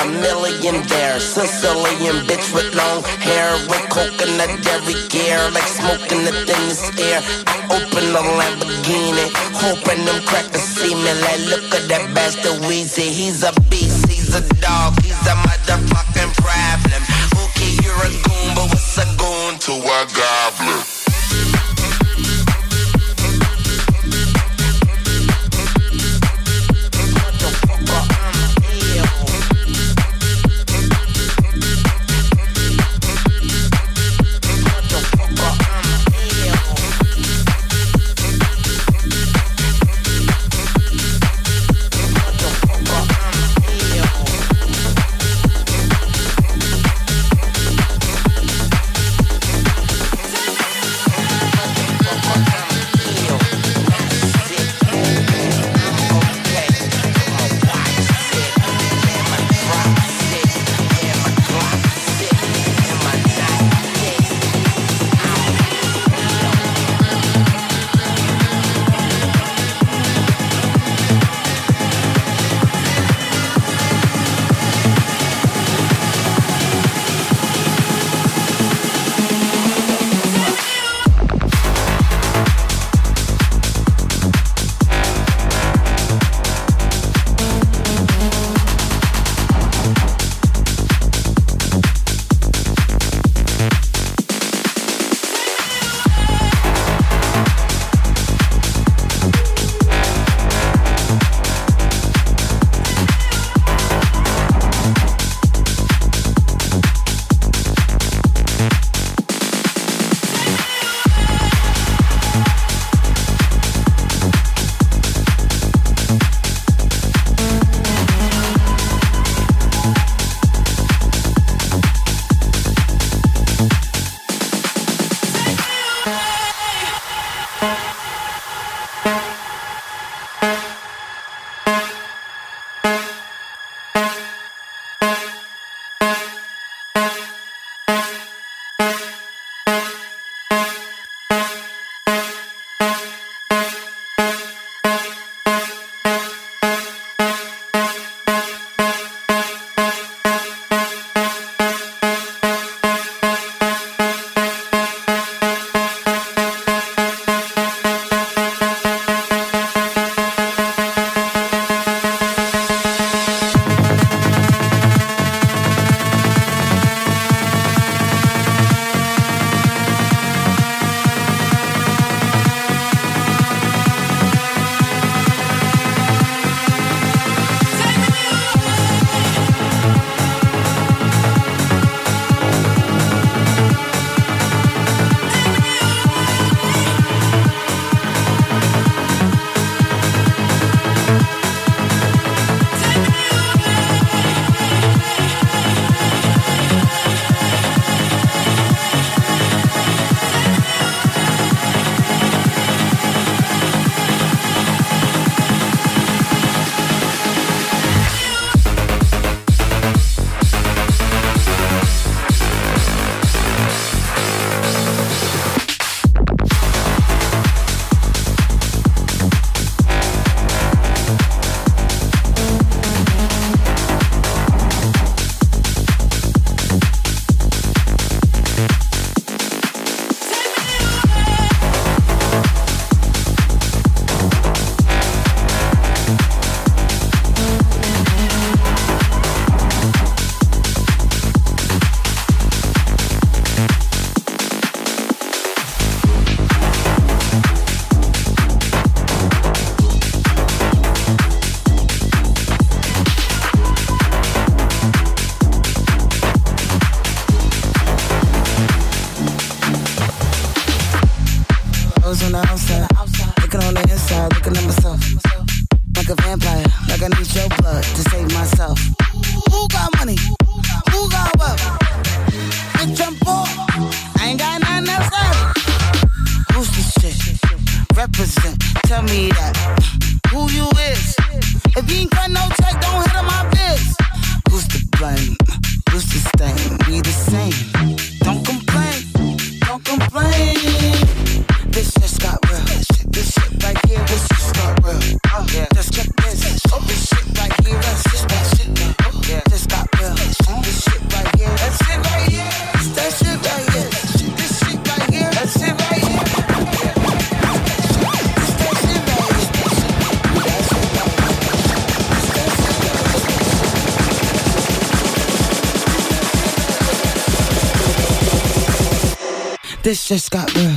A million there. Sicilian bitch with long hair with coconut every gear, like smoking the thinnest air. I open a Lamborghini, hoping them crackers see me. Like, look at that bastard Weezy. He's a beast, he's a dog, he's a motherfucking problem. Okay, you're a goon, but what's a goon to a goblin? Just got real.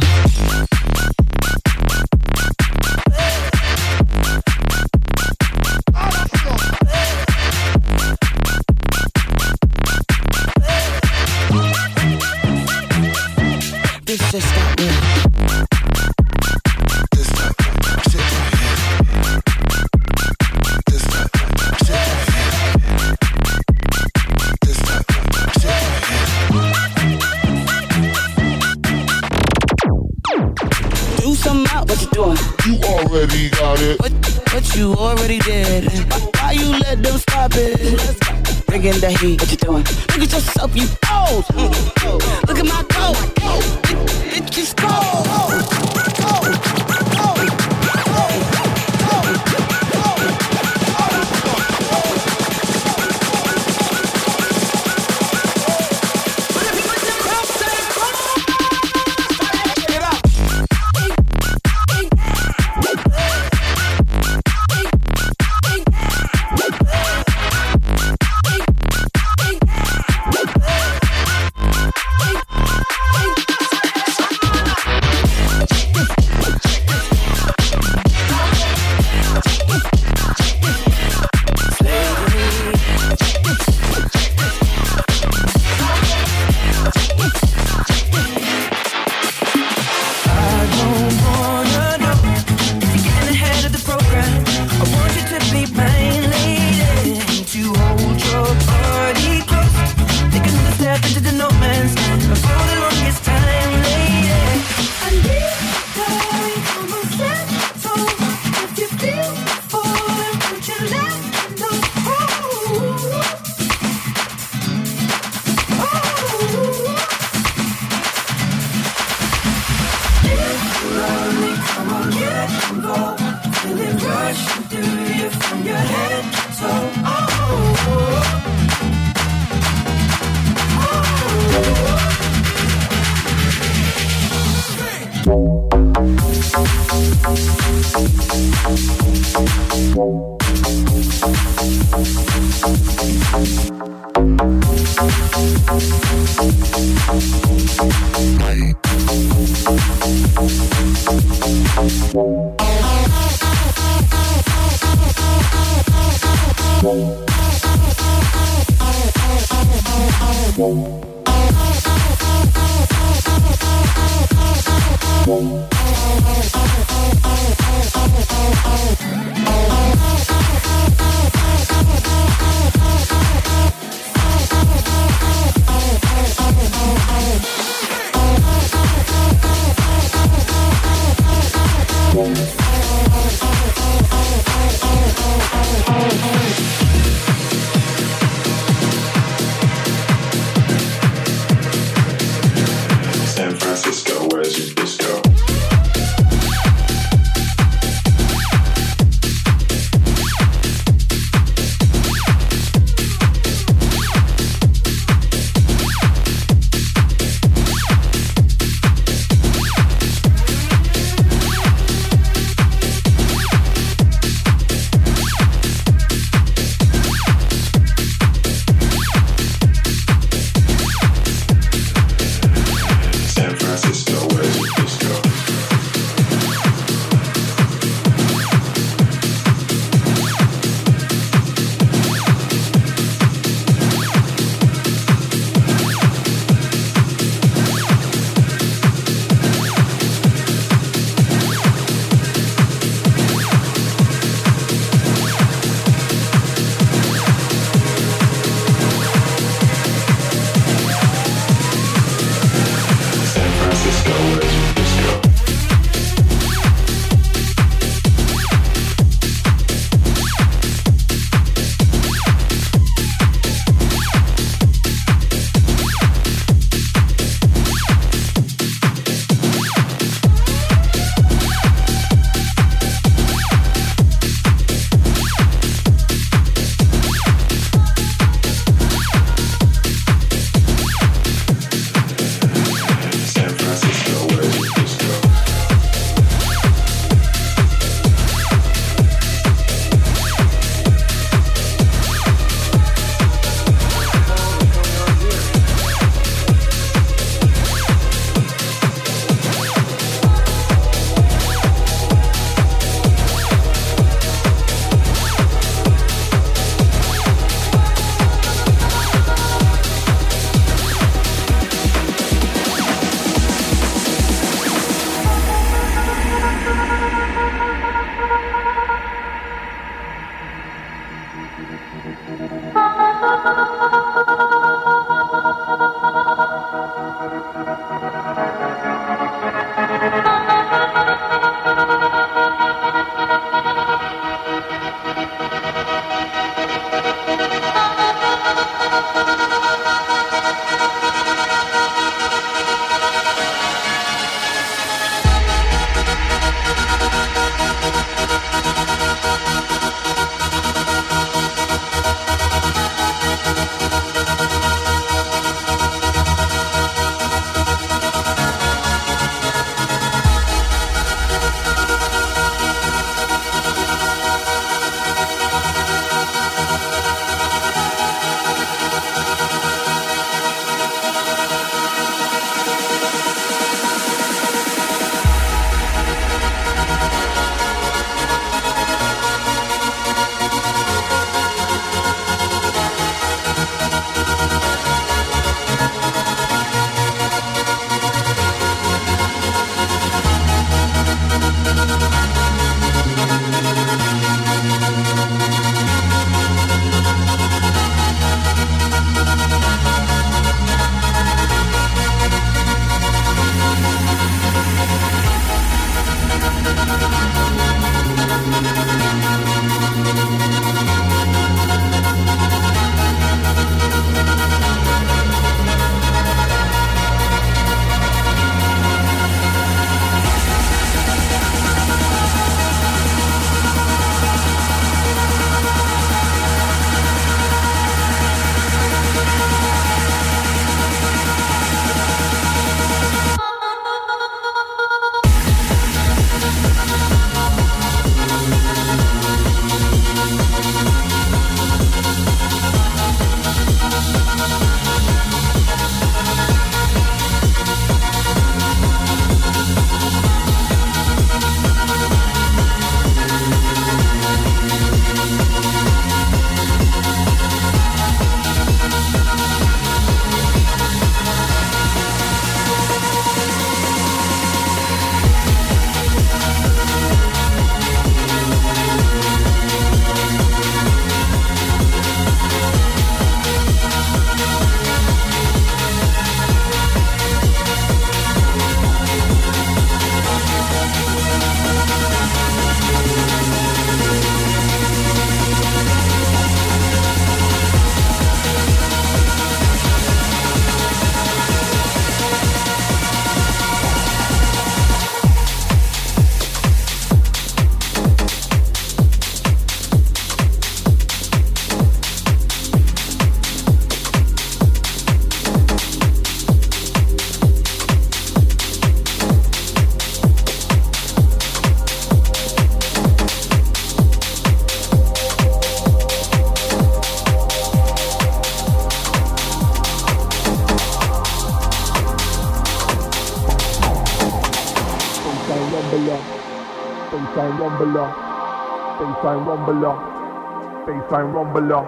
Baseline rumbler,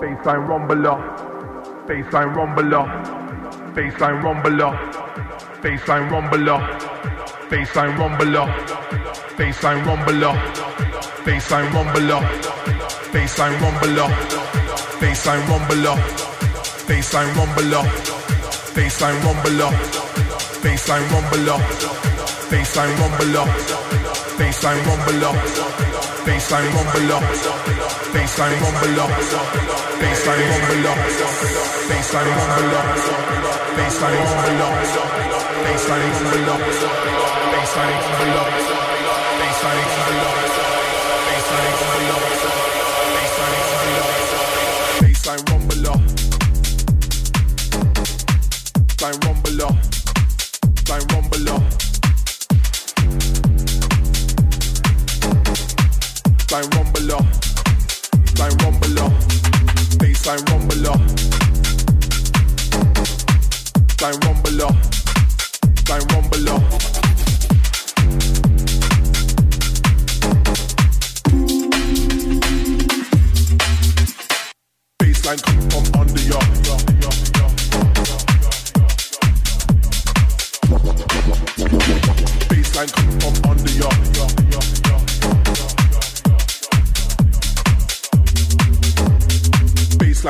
baseline rumbler, baseline rumbler, baseline rumbler, baseline rumbler, baseline rumbler, baseline rumbler, baseline rumbler, baseline rumbler, baseline rumbler, baseline rumbler, baseline rumbler, baseline rumbler, baseline rumbler, baseline rumbler, baseline rumbler baseline rumble up, baseline rumble up, baseline rumble up, baseline rumble up, baseline rumble up, baseline rumble up,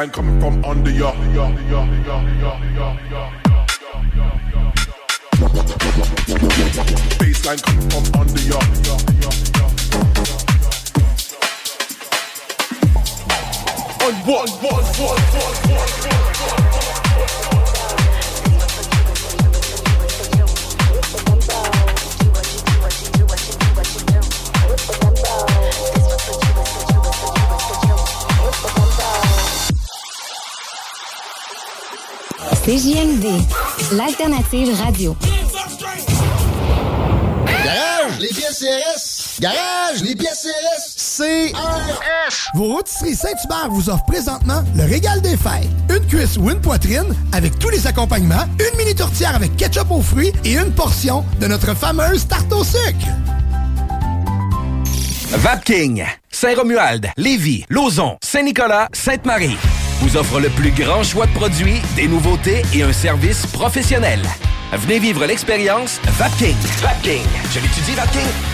sign coming from under ya. Baseline coming from under ya. On what, what, what, what, what, what. CJMD, l'alternative radio. Garage, les pièces CRS. Garage, les pièces CRS. CRS. Vos rôtisseries Saint-Hubert vous offrent présentement le régal des fêtes. Une cuisse ou une poitrine avec tous les accompagnements, une mini tourtière avec ketchup aux fruits et une portion de notre fameuse tarte au sucre. Vapking, Saint-Romuald, Lévis, Lauson, Saint-Nicolas, Sainte-Marie vous offre le plus grand choix de produits, des nouveautés et un service professionnel. Venez vivre l'expérience Vapking. Vapking. Je l'étudie, Vapking.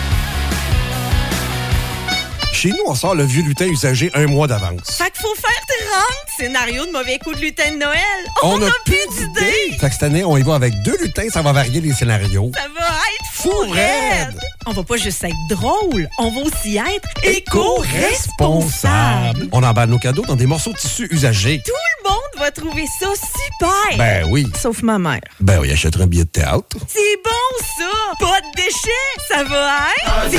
Chez nous, on sort le vieux lutin usagé un mois d'avance. Fait qu'il faut faire 30 scénarios de mauvais coups de lutin de Noël. On n'a plus d'idées. Fait que cette année, on y va avec deux lutins, ça va varier les scénarios. Ça va être fou raide. On va pas juste être drôle, on va aussi être éco-responsable. On emballe nos cadeaux dans des morceaux de tissu usagés. Tout le monde va trouver ça super. Ben oui. Sauf ma mère. Ben oui, achèterait un billet de théâtre. C'est bon ça. Pas de déchets, ça va être.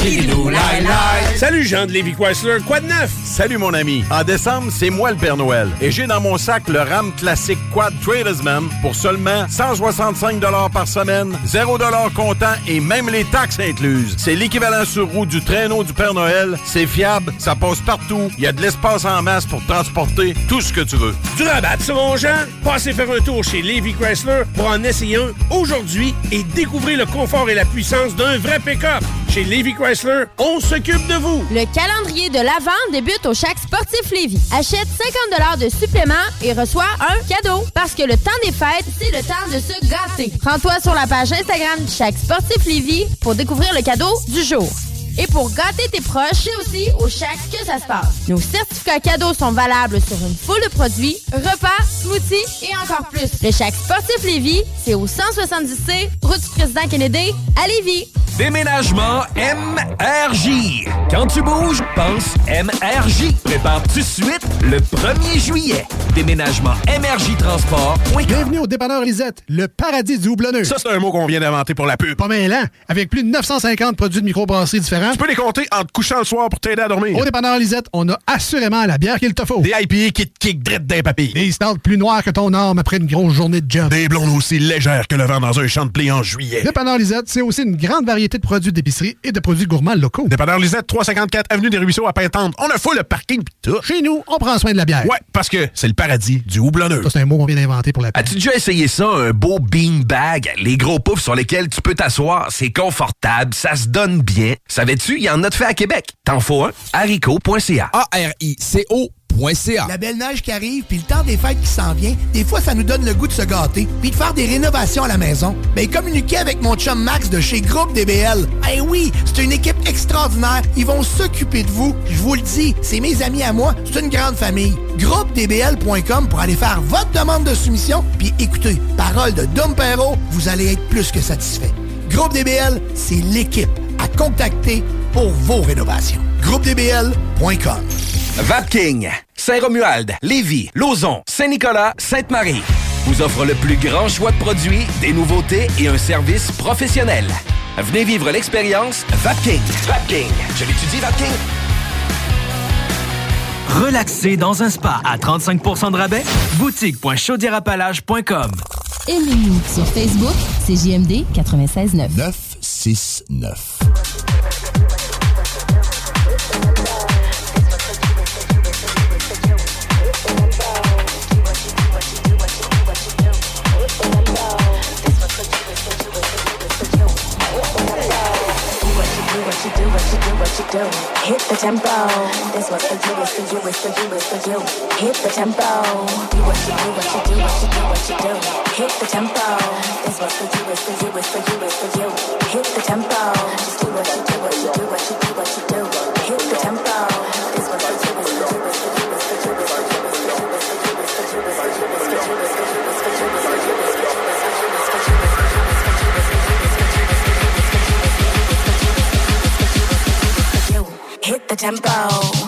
Salut Jean de Lévis. Chrysler. Quoi de? Salut, mon ami. En décembre, c'est moi le Père Noël. Et j'ai dans mon sac le RAM classique Quad Tradersman pour seulement 165 par semaine, 0 comptant et même les taxes incluses. C'est l'équivalent sur roue du traîneau du Père Noël. C'est fiable, ça passe partout. Il y a de l'espace en masse pour transporter tout ce que tu veux. Du rabat, c'est mon Jean? Passez faire un tour chez Levy Chrysler pour en essayer un aujourd'hui et découvrez le confort et la puissance d'un vrai pick-up. Chez Levy Chrysler, on s'occupe de vous. Le calendrier le calendrier de l'Avent débute au Chac Sportif Lévis. Achète 50 de supplément et reçois un cadeau. Parce que le temps des fêtes, c'est le temps de se gâter. Rends-toi sur la page Instagram du Chac Sportif Lévis pour découvrir le cadeau du jour. Et pour gâter tes proches, c'est aussi au chèque que ça se passe. Nos certificats cadeaux sont valables sur une foule de produits, repas, smoothies et encore plus. Le chèque sportif Lévis, c'est au 170C, route du président Kennedy, à Lévis. Déménagement MRJ. Quand tu bouges, pense MRJ. Prépare tout de suite le 1er juillet. Déménagement MRJ Transport. Bienvenue au dépanneur Lisette, le paradis du houblonneux. Ça, c'est un mot qu'on vient d'inventer pour la pub. Pas mal, hein? Avec plus de 950 produits de microbrasserie différents, dépanneur. Tu peux les compter en te couchant le soir pour t'aider à dormir. Au dépanneur Lisette, on a assurément la bière qu'il te faut. Des IPA qui te kick drette d'un papy. Des stands plus noirs que ton arme après une grosse journée de job. Des blondes aussi légères que le vent dans un champ de blé en juillet. Dépanneur Lisette, c'est aussi une grande variété de produits d'épicerie et de produits gourmands locaux. Dépanneur Lisette, 354 Avenue des Ruisseaux à Pintante. On a fou le parking pis tout. Chez nous, on prend soin de la bière. Ouais, parce que c'est le paradis du houblonneux. Ça, c'est un mot qu'on vient d'inventer pour la bière. As-tu déjà essayé ça, un beau bean bag, les gros poufs sur lesquels tu peux t'asseoir? C'est confortable, ça se donne bien, ça Sais-tu, il y en a de fait à Québec. T'en faut un. haricot.ca. A-R-I-C-O. La belle neige qui arrive, puis le temps des fêtes qui s'en vient, des fois, ça nous donne le goût de se gâter, puis de faire des rénovations à la maison. Ben, Mais communiquer avec mon chum Max de chez Groupe DBL. Eh oui, c'est une équipe extraordinaire. Ils vont s'occuper de vous. Je vous le dis, c'est mes amis à moi. C'est une grande famille. GroupeDBL.com pour aller faire votre demande de soumission, puis écoutez, parole de Dom Perrault, vous allez être plus que satisfait. Groupe DBL, c'est l'équipe à contacter pour vos rénovations. GroupeDBL.com Vapking, Saint-Romuald, Lévis, Lauson, Saint-Nicolas, Sainte-Marie vous offre le plus grand choix de produits, des nouveautés et un service professionnel. Venez vivre l'expérience Vapking. Vapking. Je l'étudie, Vapking. Relaxer dans un spa à 35% de rabais? Boutique.chaudierapalage.com Aimez-nous sur Facebook, c'est JMD 96.9. 6-9. what you do, what you do. Hit the tempo. This what for you, it's for you, it's for you, it's for you. Hit the tempo. Do what you do, what you do, what you do, what you do. Hit the tempo. This what for you, it's for you, it's for you, it's for you. Hit the tempo. Just do what you do, what you do, what you do, what you do. The tempo.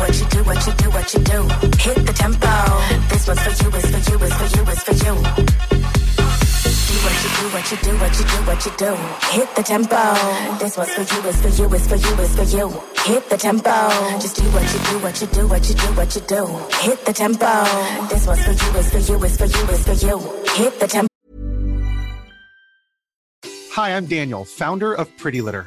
what you do, what you do, what you do. Hit the tempo. This one's for you, it's for you, it's for you, it's for you. What you do, what you do, what you do, what you do. Hit the tempo. This one's for you, it's for you, it's for you, it's for you. Hit the tempo. Just do what you do, what you do, what you do, what you do. Hit the tempo. This one's for you, it's for you, it's for you, it's for you. Hit the tempo. Hi, I'm Daniel, founder of Pretty Litter.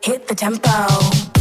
Hit the tempo.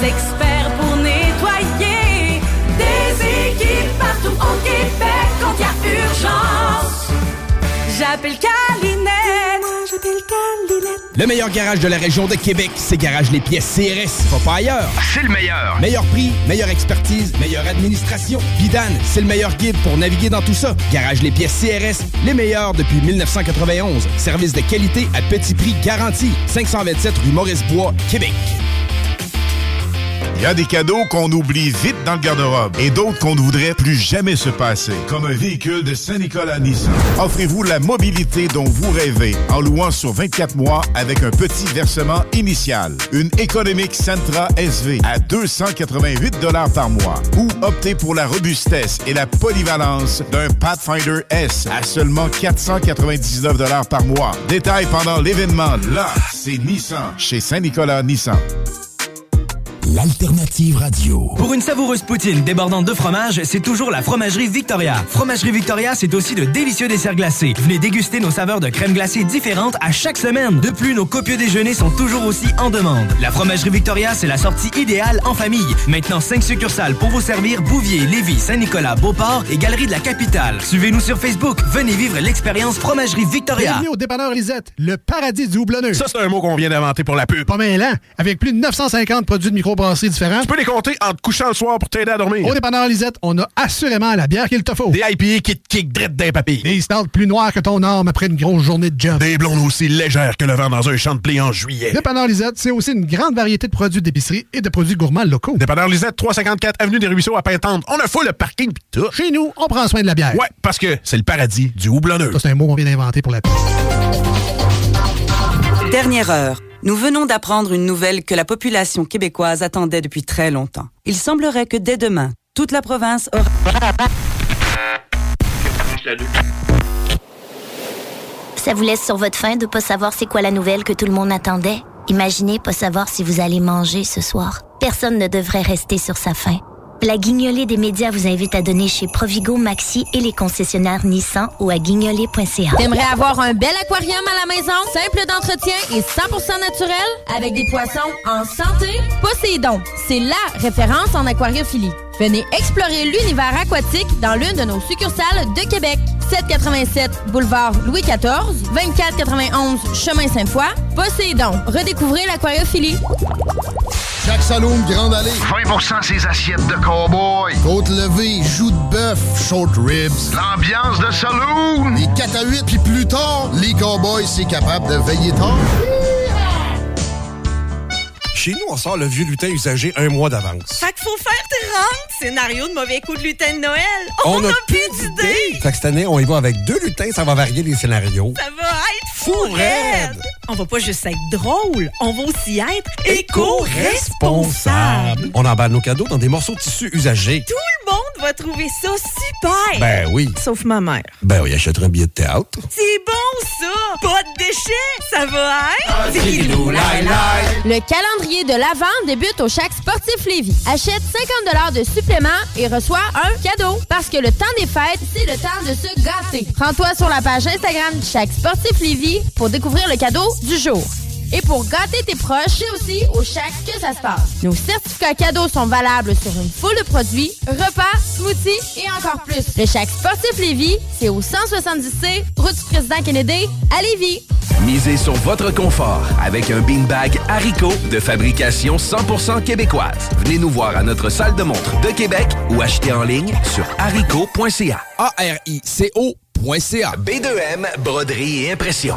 Les experts pour nettoyer. Des équipes partout au Québec quand il y a urgence. J'appelle Calinette. J'appelle Calinette. Le meilleur garage de la région de Québec, c'est Garage Les Pièces CRS. Va pas ailleurs. C'est le meilleur. Meilleur prix, meilleure expertise, meilleure administration. Vidane, c'est le meilleur guide pour naviguer dans tout ça. Garage Les Pièces CRS, les meilleurs depuis 1991. Service de qualité à petit prix garanti. 527 rue Maurice-Bois, Québec. Il y a des cadeaux qu'on oublie vite dans le garde-robe et d'autres qu'on ne voudrait plus jamais se passer, comme un véhicule de Saint-Nicolas Nissan. Offrez-vous la mobilité dont vous rêvez en louant sur 24 mois avec un petit versement initial. Une économique Sentra SV à 288 par mois ou optez pour la robustesse et la polyvalence d'un Pathfinder S à seulement 499 par mois. Détail pendant l'événement. Là, c'est Nissan chez Saint-Nicolas Nissan. L'alternative radio. Pour une savoureuse poutine débordante de fromage, c'est toujours la Fromagerie Victoria. Fromagerie Victoria, c'est aussi de délicieux desserts glacés. Venez déguster nos saveurs de crème glacée différentes à chaque semaine. De plus, nos copieux déjeuners sont toujours aussi en demande. La Fromagerie Victoria, c'est la sortie idéale en famille. Maintenant, 5 succursales pour vous servir Bouvier, Lévis, Saint-Nicolas, Beauport et Galerie de la Capitale. Suivez-nous sur Facebook. Venez vivre l'expérience Fromagerie Victoria. Bienvenue au dépanneur Lisette, le paradis du houblonneux. Ça, c'est un mot qu'on vient d'inventer pour la pub. Pas mal, hein? Avec plus de 950 produits de Tu peux les compter en te couchant le soir pour t'aider à dormir. Au dépanneur Lisette, on a assurément la bière qu'il te faut. Des IPA qui te kick drette d'un papy. Des stouts plus noirs que ton arme après une grosse journée de job. Des blondes aussi légères que le vent dans un champ de blé en juillet. Dépanneur Lisette, c'est aussi une grande variété de produits d'épicerie et de produits gourmands locaux. Dépanneur Lisette, 354 Avenue des Ruisseaux à Pintante. On a fou le parking pis tout. Chez nous, on prend soin de la bière. Ouais, parce que c'est le paradis du houblonneux. Ça, c'est un mot qu'on vient d'inventer pour la. Dernière heure. Nous venons d'apprendre une nouvelle que la population québécoise attendait depuis très longtemps. Il semblerait que dès demain, toute la province aura... Ça vous laisse sur votre faim de pas savoir c'est quoi la nouvelle que tout le monde attendait? Imaginez pas savoir si vous allez manger ce soir. Personne ne devrait rester sur sa faim. La guignolée des médias vous invite à donner chez Provigo, Maxi et les concessionnaires Nissan ou à guignolée.ca. T'aimerais avoir un bel aquarium à la maison, simple d'entretien et 100% naturel, avec des poissons en santé? Poséidon, c'est LA référence en aquariophilie. Venez explorer l'univers aquatique dans l'une de nos succursales de Québec. 787 boulevard Louis XIV, 2491 chemin Sainte-Foy. Poséidon, redécouvrez l'aquariophilie. Chaque saloon Grande Allée. 20% ses assiettes de cowboy. Côte levée, joues de bœuf, short ribs. L'ambiance de saloon. Les 4 à 8, puis plus tard, les cowboys, c'est capable de veiller tard. Chez nous, on sort le vieux lutin usagé un mois d'avance. Fait qu'il faut faire tes rentes. Scénario de mauvais coup de lutin de Noël. On, a a plus d'idées. Fait que cette année, on y va avec deux lutins, ça va varier les scénarios. Ça va être fou raide. On va pas juste être drôle, on va aussi être éco-responsable. On emballe nos cadeaux dans des morceaux de tissu usagés. Tout le monde va trouver ça super. Ben oui. Sauf ma mère. Ben oui, achèterait un billet de théâtre. C'est bon ça. Pas de déchets. Ça va être. Le calendrier de l'Avent débute au Chac Sportif Lévis. Achète 50 de supplément et reçois un cadeau. Parce que le temps des fêtes, c'est le temps de se gâter. Rends-toi sur la page Instagram du Sportif Lévis pour découvrir le cadeau du jour. Et pour gâter tes proches, c'est aussi au Chac que ça se passe. Nos certificats cadeaux sont valables sur une foule de produits, repas, smoothies et encore plus. Le Chac Sportif Lévis, c'est au 170C, route du président Kennedy, à Lévis. Misez sur votre confort avec un beanbag Haricot de fabrication 100% québécoise. Venez nous voir à notre salle de montre de Québec ou achetez en ligne sur haricot.ca. A-R-I-C-O.ca. B2M, broderie et impression.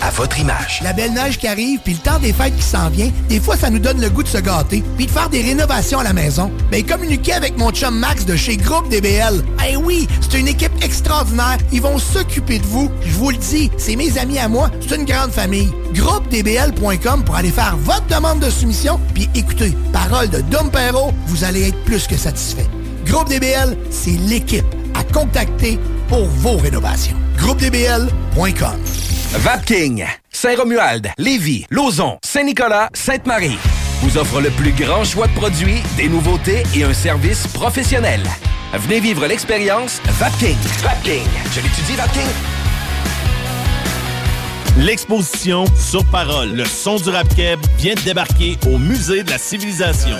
à votre image. La belle neige qui arrive, puis le temps des fêtes qui s'en vient, des fois, ça nous donne le goût de se gâter, puis de faire des rénovations à la maison. Mais communiquer avec mon chum Max de chez Groupe DBL. Eh oui, c'est une équipe extraordinaire. Ils vont s'occuper de vous. Je vous le dis, c'est mes amis à moi. C'est une grande famille. GroupeDBL.com pour aller faire votre demande de soumission, puis écoutez, parole de Dom Perrault, vous allez être plus que satisfait. Groupe DBL, c'est l'équipe à contacter pour vos rénovations. GroupeDBL.com. Vapking, Saint-Romuald, Lévis, Lauson, Saint-Nicolas, Sainte-Marie vous offre le plus grand choix de produits, des nouveautés et un service professionnel. Venez vivre l'expérience Vapking. Vapking. Je l'étudie, Vapking. L'exposition Sur Parole, le son du rap keb vient de débarquer au Musée de la Civilisation.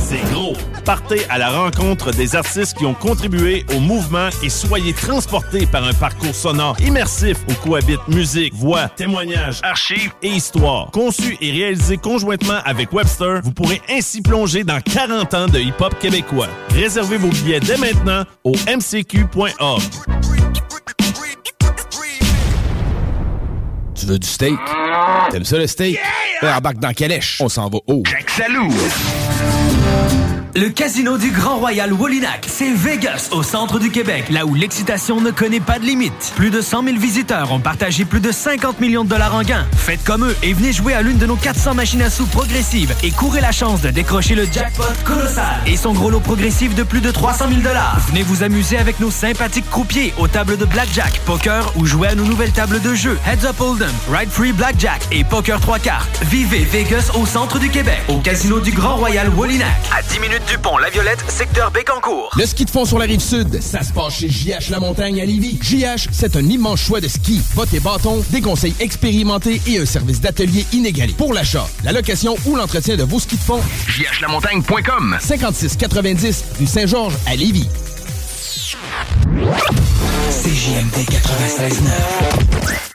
C'est gros. Partez à la rencontre des artistes qui ont contribué au mouvement et soyez transportés par un parcours sonore immersif où cohabitent musique, voix, témoignages, archives et histoire. Conçu et réalisé conjointement avec Webster, vous pourrez ainsi plonger dans 40 ans de hip-hop québécois. Réservez vos billets dès maintenant au mcq.org. Tu veux du steak? T'aimes ça le steak? Yeah! Embarque dans Calèche. On s'en va haut. Salut! Le casino du Grand Royal Wallinac, c'est Vegas, au centre du Québec, là où l'excitation ne connaît pas de limite. Plus de 100 000 visiteurs ont partagé plus de 50 millions de dollars en gains. Faites comme eux et venez jouer à l'une de nos 400 machines à sous progressives et courez la chance de décrocher le jackpot colossal et son gros lot progressif de plus de 300 000 dollars. Venez vous amuser avec nos sympathiques croupiers aux tables de blackjack, poker ou jouer à nos nouvelles tables de jeu Heads Up Hold'em, Ride Free Blackjack et Poker 3 cartes. Vivez Vegas au centre du Québec, au casino du Grand Royal Wallinac. À 10 minutes du pont La Violette, secteur Bécancourt. Le ski de fond sur la rive sud, ça se passe chez JH La Montagne à Lévis. JH, c'est un immense choix de ski. Bottes et bâtons, des conseils expérimentés et un service d'atelier inégalé. Pour l'achat, la location ou l'entretien de vos skis de fond, jhlamontagne.com 5690 rue Saint-Georges à Lévis. CJMD 96.9.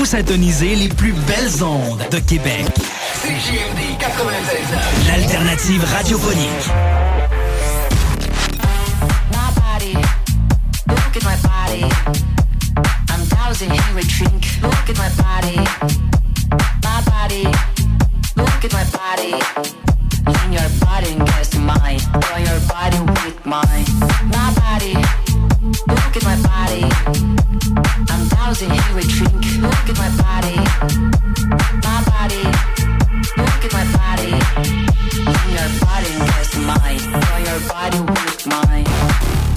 Vous syntonisez les plus belles ondes de Québec. CJMD 96.9. L'alternative radiophonique. My body, look at my body. I'm dousing here with drink. Look at my body, my body. Look at my body. In your body and guess mine. Join your body with mine. My body, look at my body. I'm with drink. Look at my body, my body. Look at my body. Your body mine. Join your body with mine.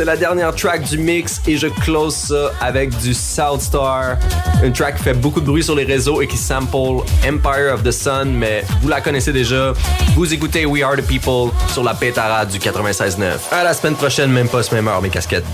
C'est la dernière track du mix et je close ça avec du Southstar. Une track qui fait beaucoup de bruit sur les réseaux et qui sample Empire of the Sun, mais vous la connaissez déjà. Vous écoutez We Are the People sur la pétara du 96.9. À la semaine prochaine, même pas ce même heure, mes casquettes.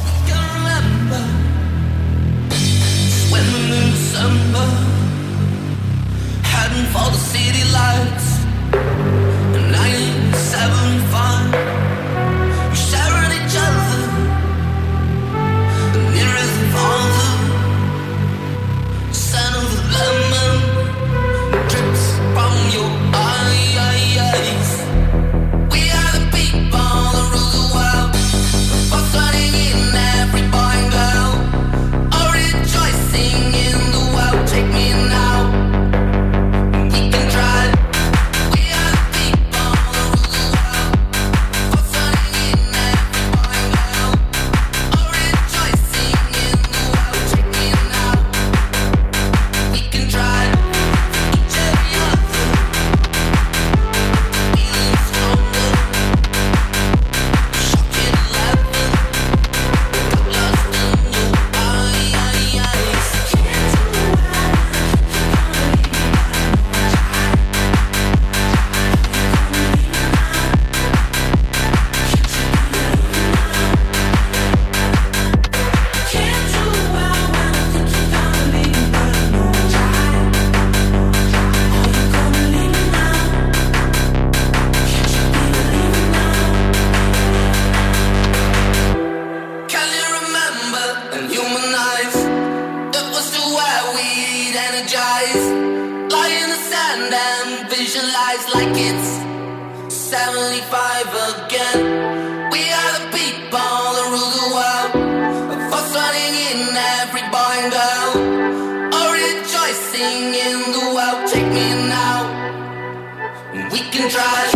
In the world. Take me now. We can try.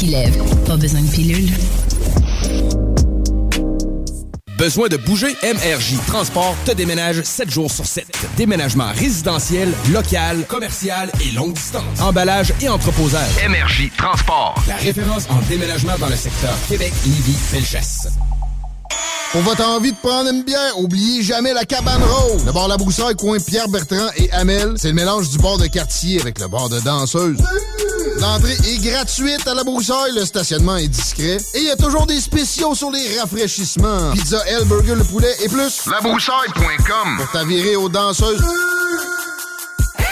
Qui lève. Pas besoin de pilule. Besoin de bouger? MRJ Transport te déménage 7 jours sur 7. Déménagement résidentiel, local, commercial et longue distance. Emballage et entreposage. MRJ Transport. La référence en déménagement dans le secteur Québec, Lévis, Felchasse. Pour votre envie de prendre une bière, oubliez jamais la cabane rose. Le bar La Broussaille, coin Pierre Bertrand et Amel, c'est le mélange du bar de quartier avec le bar de danseuse. L'entrée est gratuite à La Broussaille, le stationnement est discret et il y a toujours des spéciaux sur les rafraîchissements. Pizza L, burger, le poulet et plus. Labroussaille.com Pour t'avirer aux danseuses.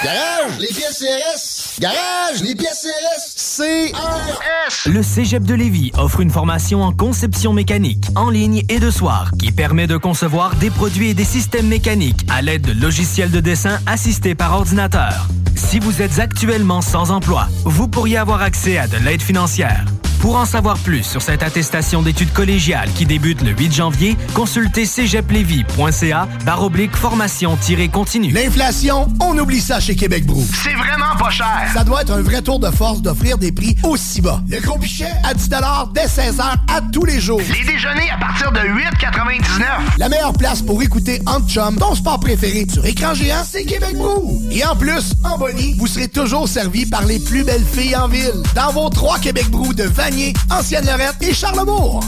Garage, les pièces CRS. Garage, les pièces CRS. C-E-S. Le Cégep de Lévis offre une formation en conception mécanique, en ligne et de soir, qui permet de concevoir des produits et des systèmes mécaniques à l'aide de logiciels de dessin assistés par ordinateur. Si vous êtes actuellement sans emploi, vous pourriez avoir accès à de l'aide financière. Pour en savoir plus sur cette attestation d'études collégiales qui débute le 8 janvier, consultez cégeplevy.ca baroblique formation-continue. L'inflation, on oublie ça chez Québec Brou. C'est vraiment pas cher. Ça doit être un vrai tour de force d'offrir des prix aussi bas. Le gros pichet à 10 dès 16 h à tous les jours. Les déjeuners à partir de 8,99. La meilleure place pour écouter en chum ton sport préféré sur écran géant, c'est Québec Brou. Et en plus, en bonnie, vous serez toujours servi par les plus belles filles en ville. Dans vos trois Québec Brou de Ancienne-Lorette et Charlebourg.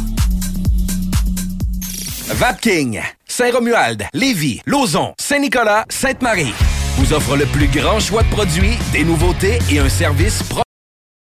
Vapking, Saint-Romuald, Lévis, Lauson, Saint-Nicolas, Sainte-Marie vous offre le plus grand choix de produits, des nouveautés et un service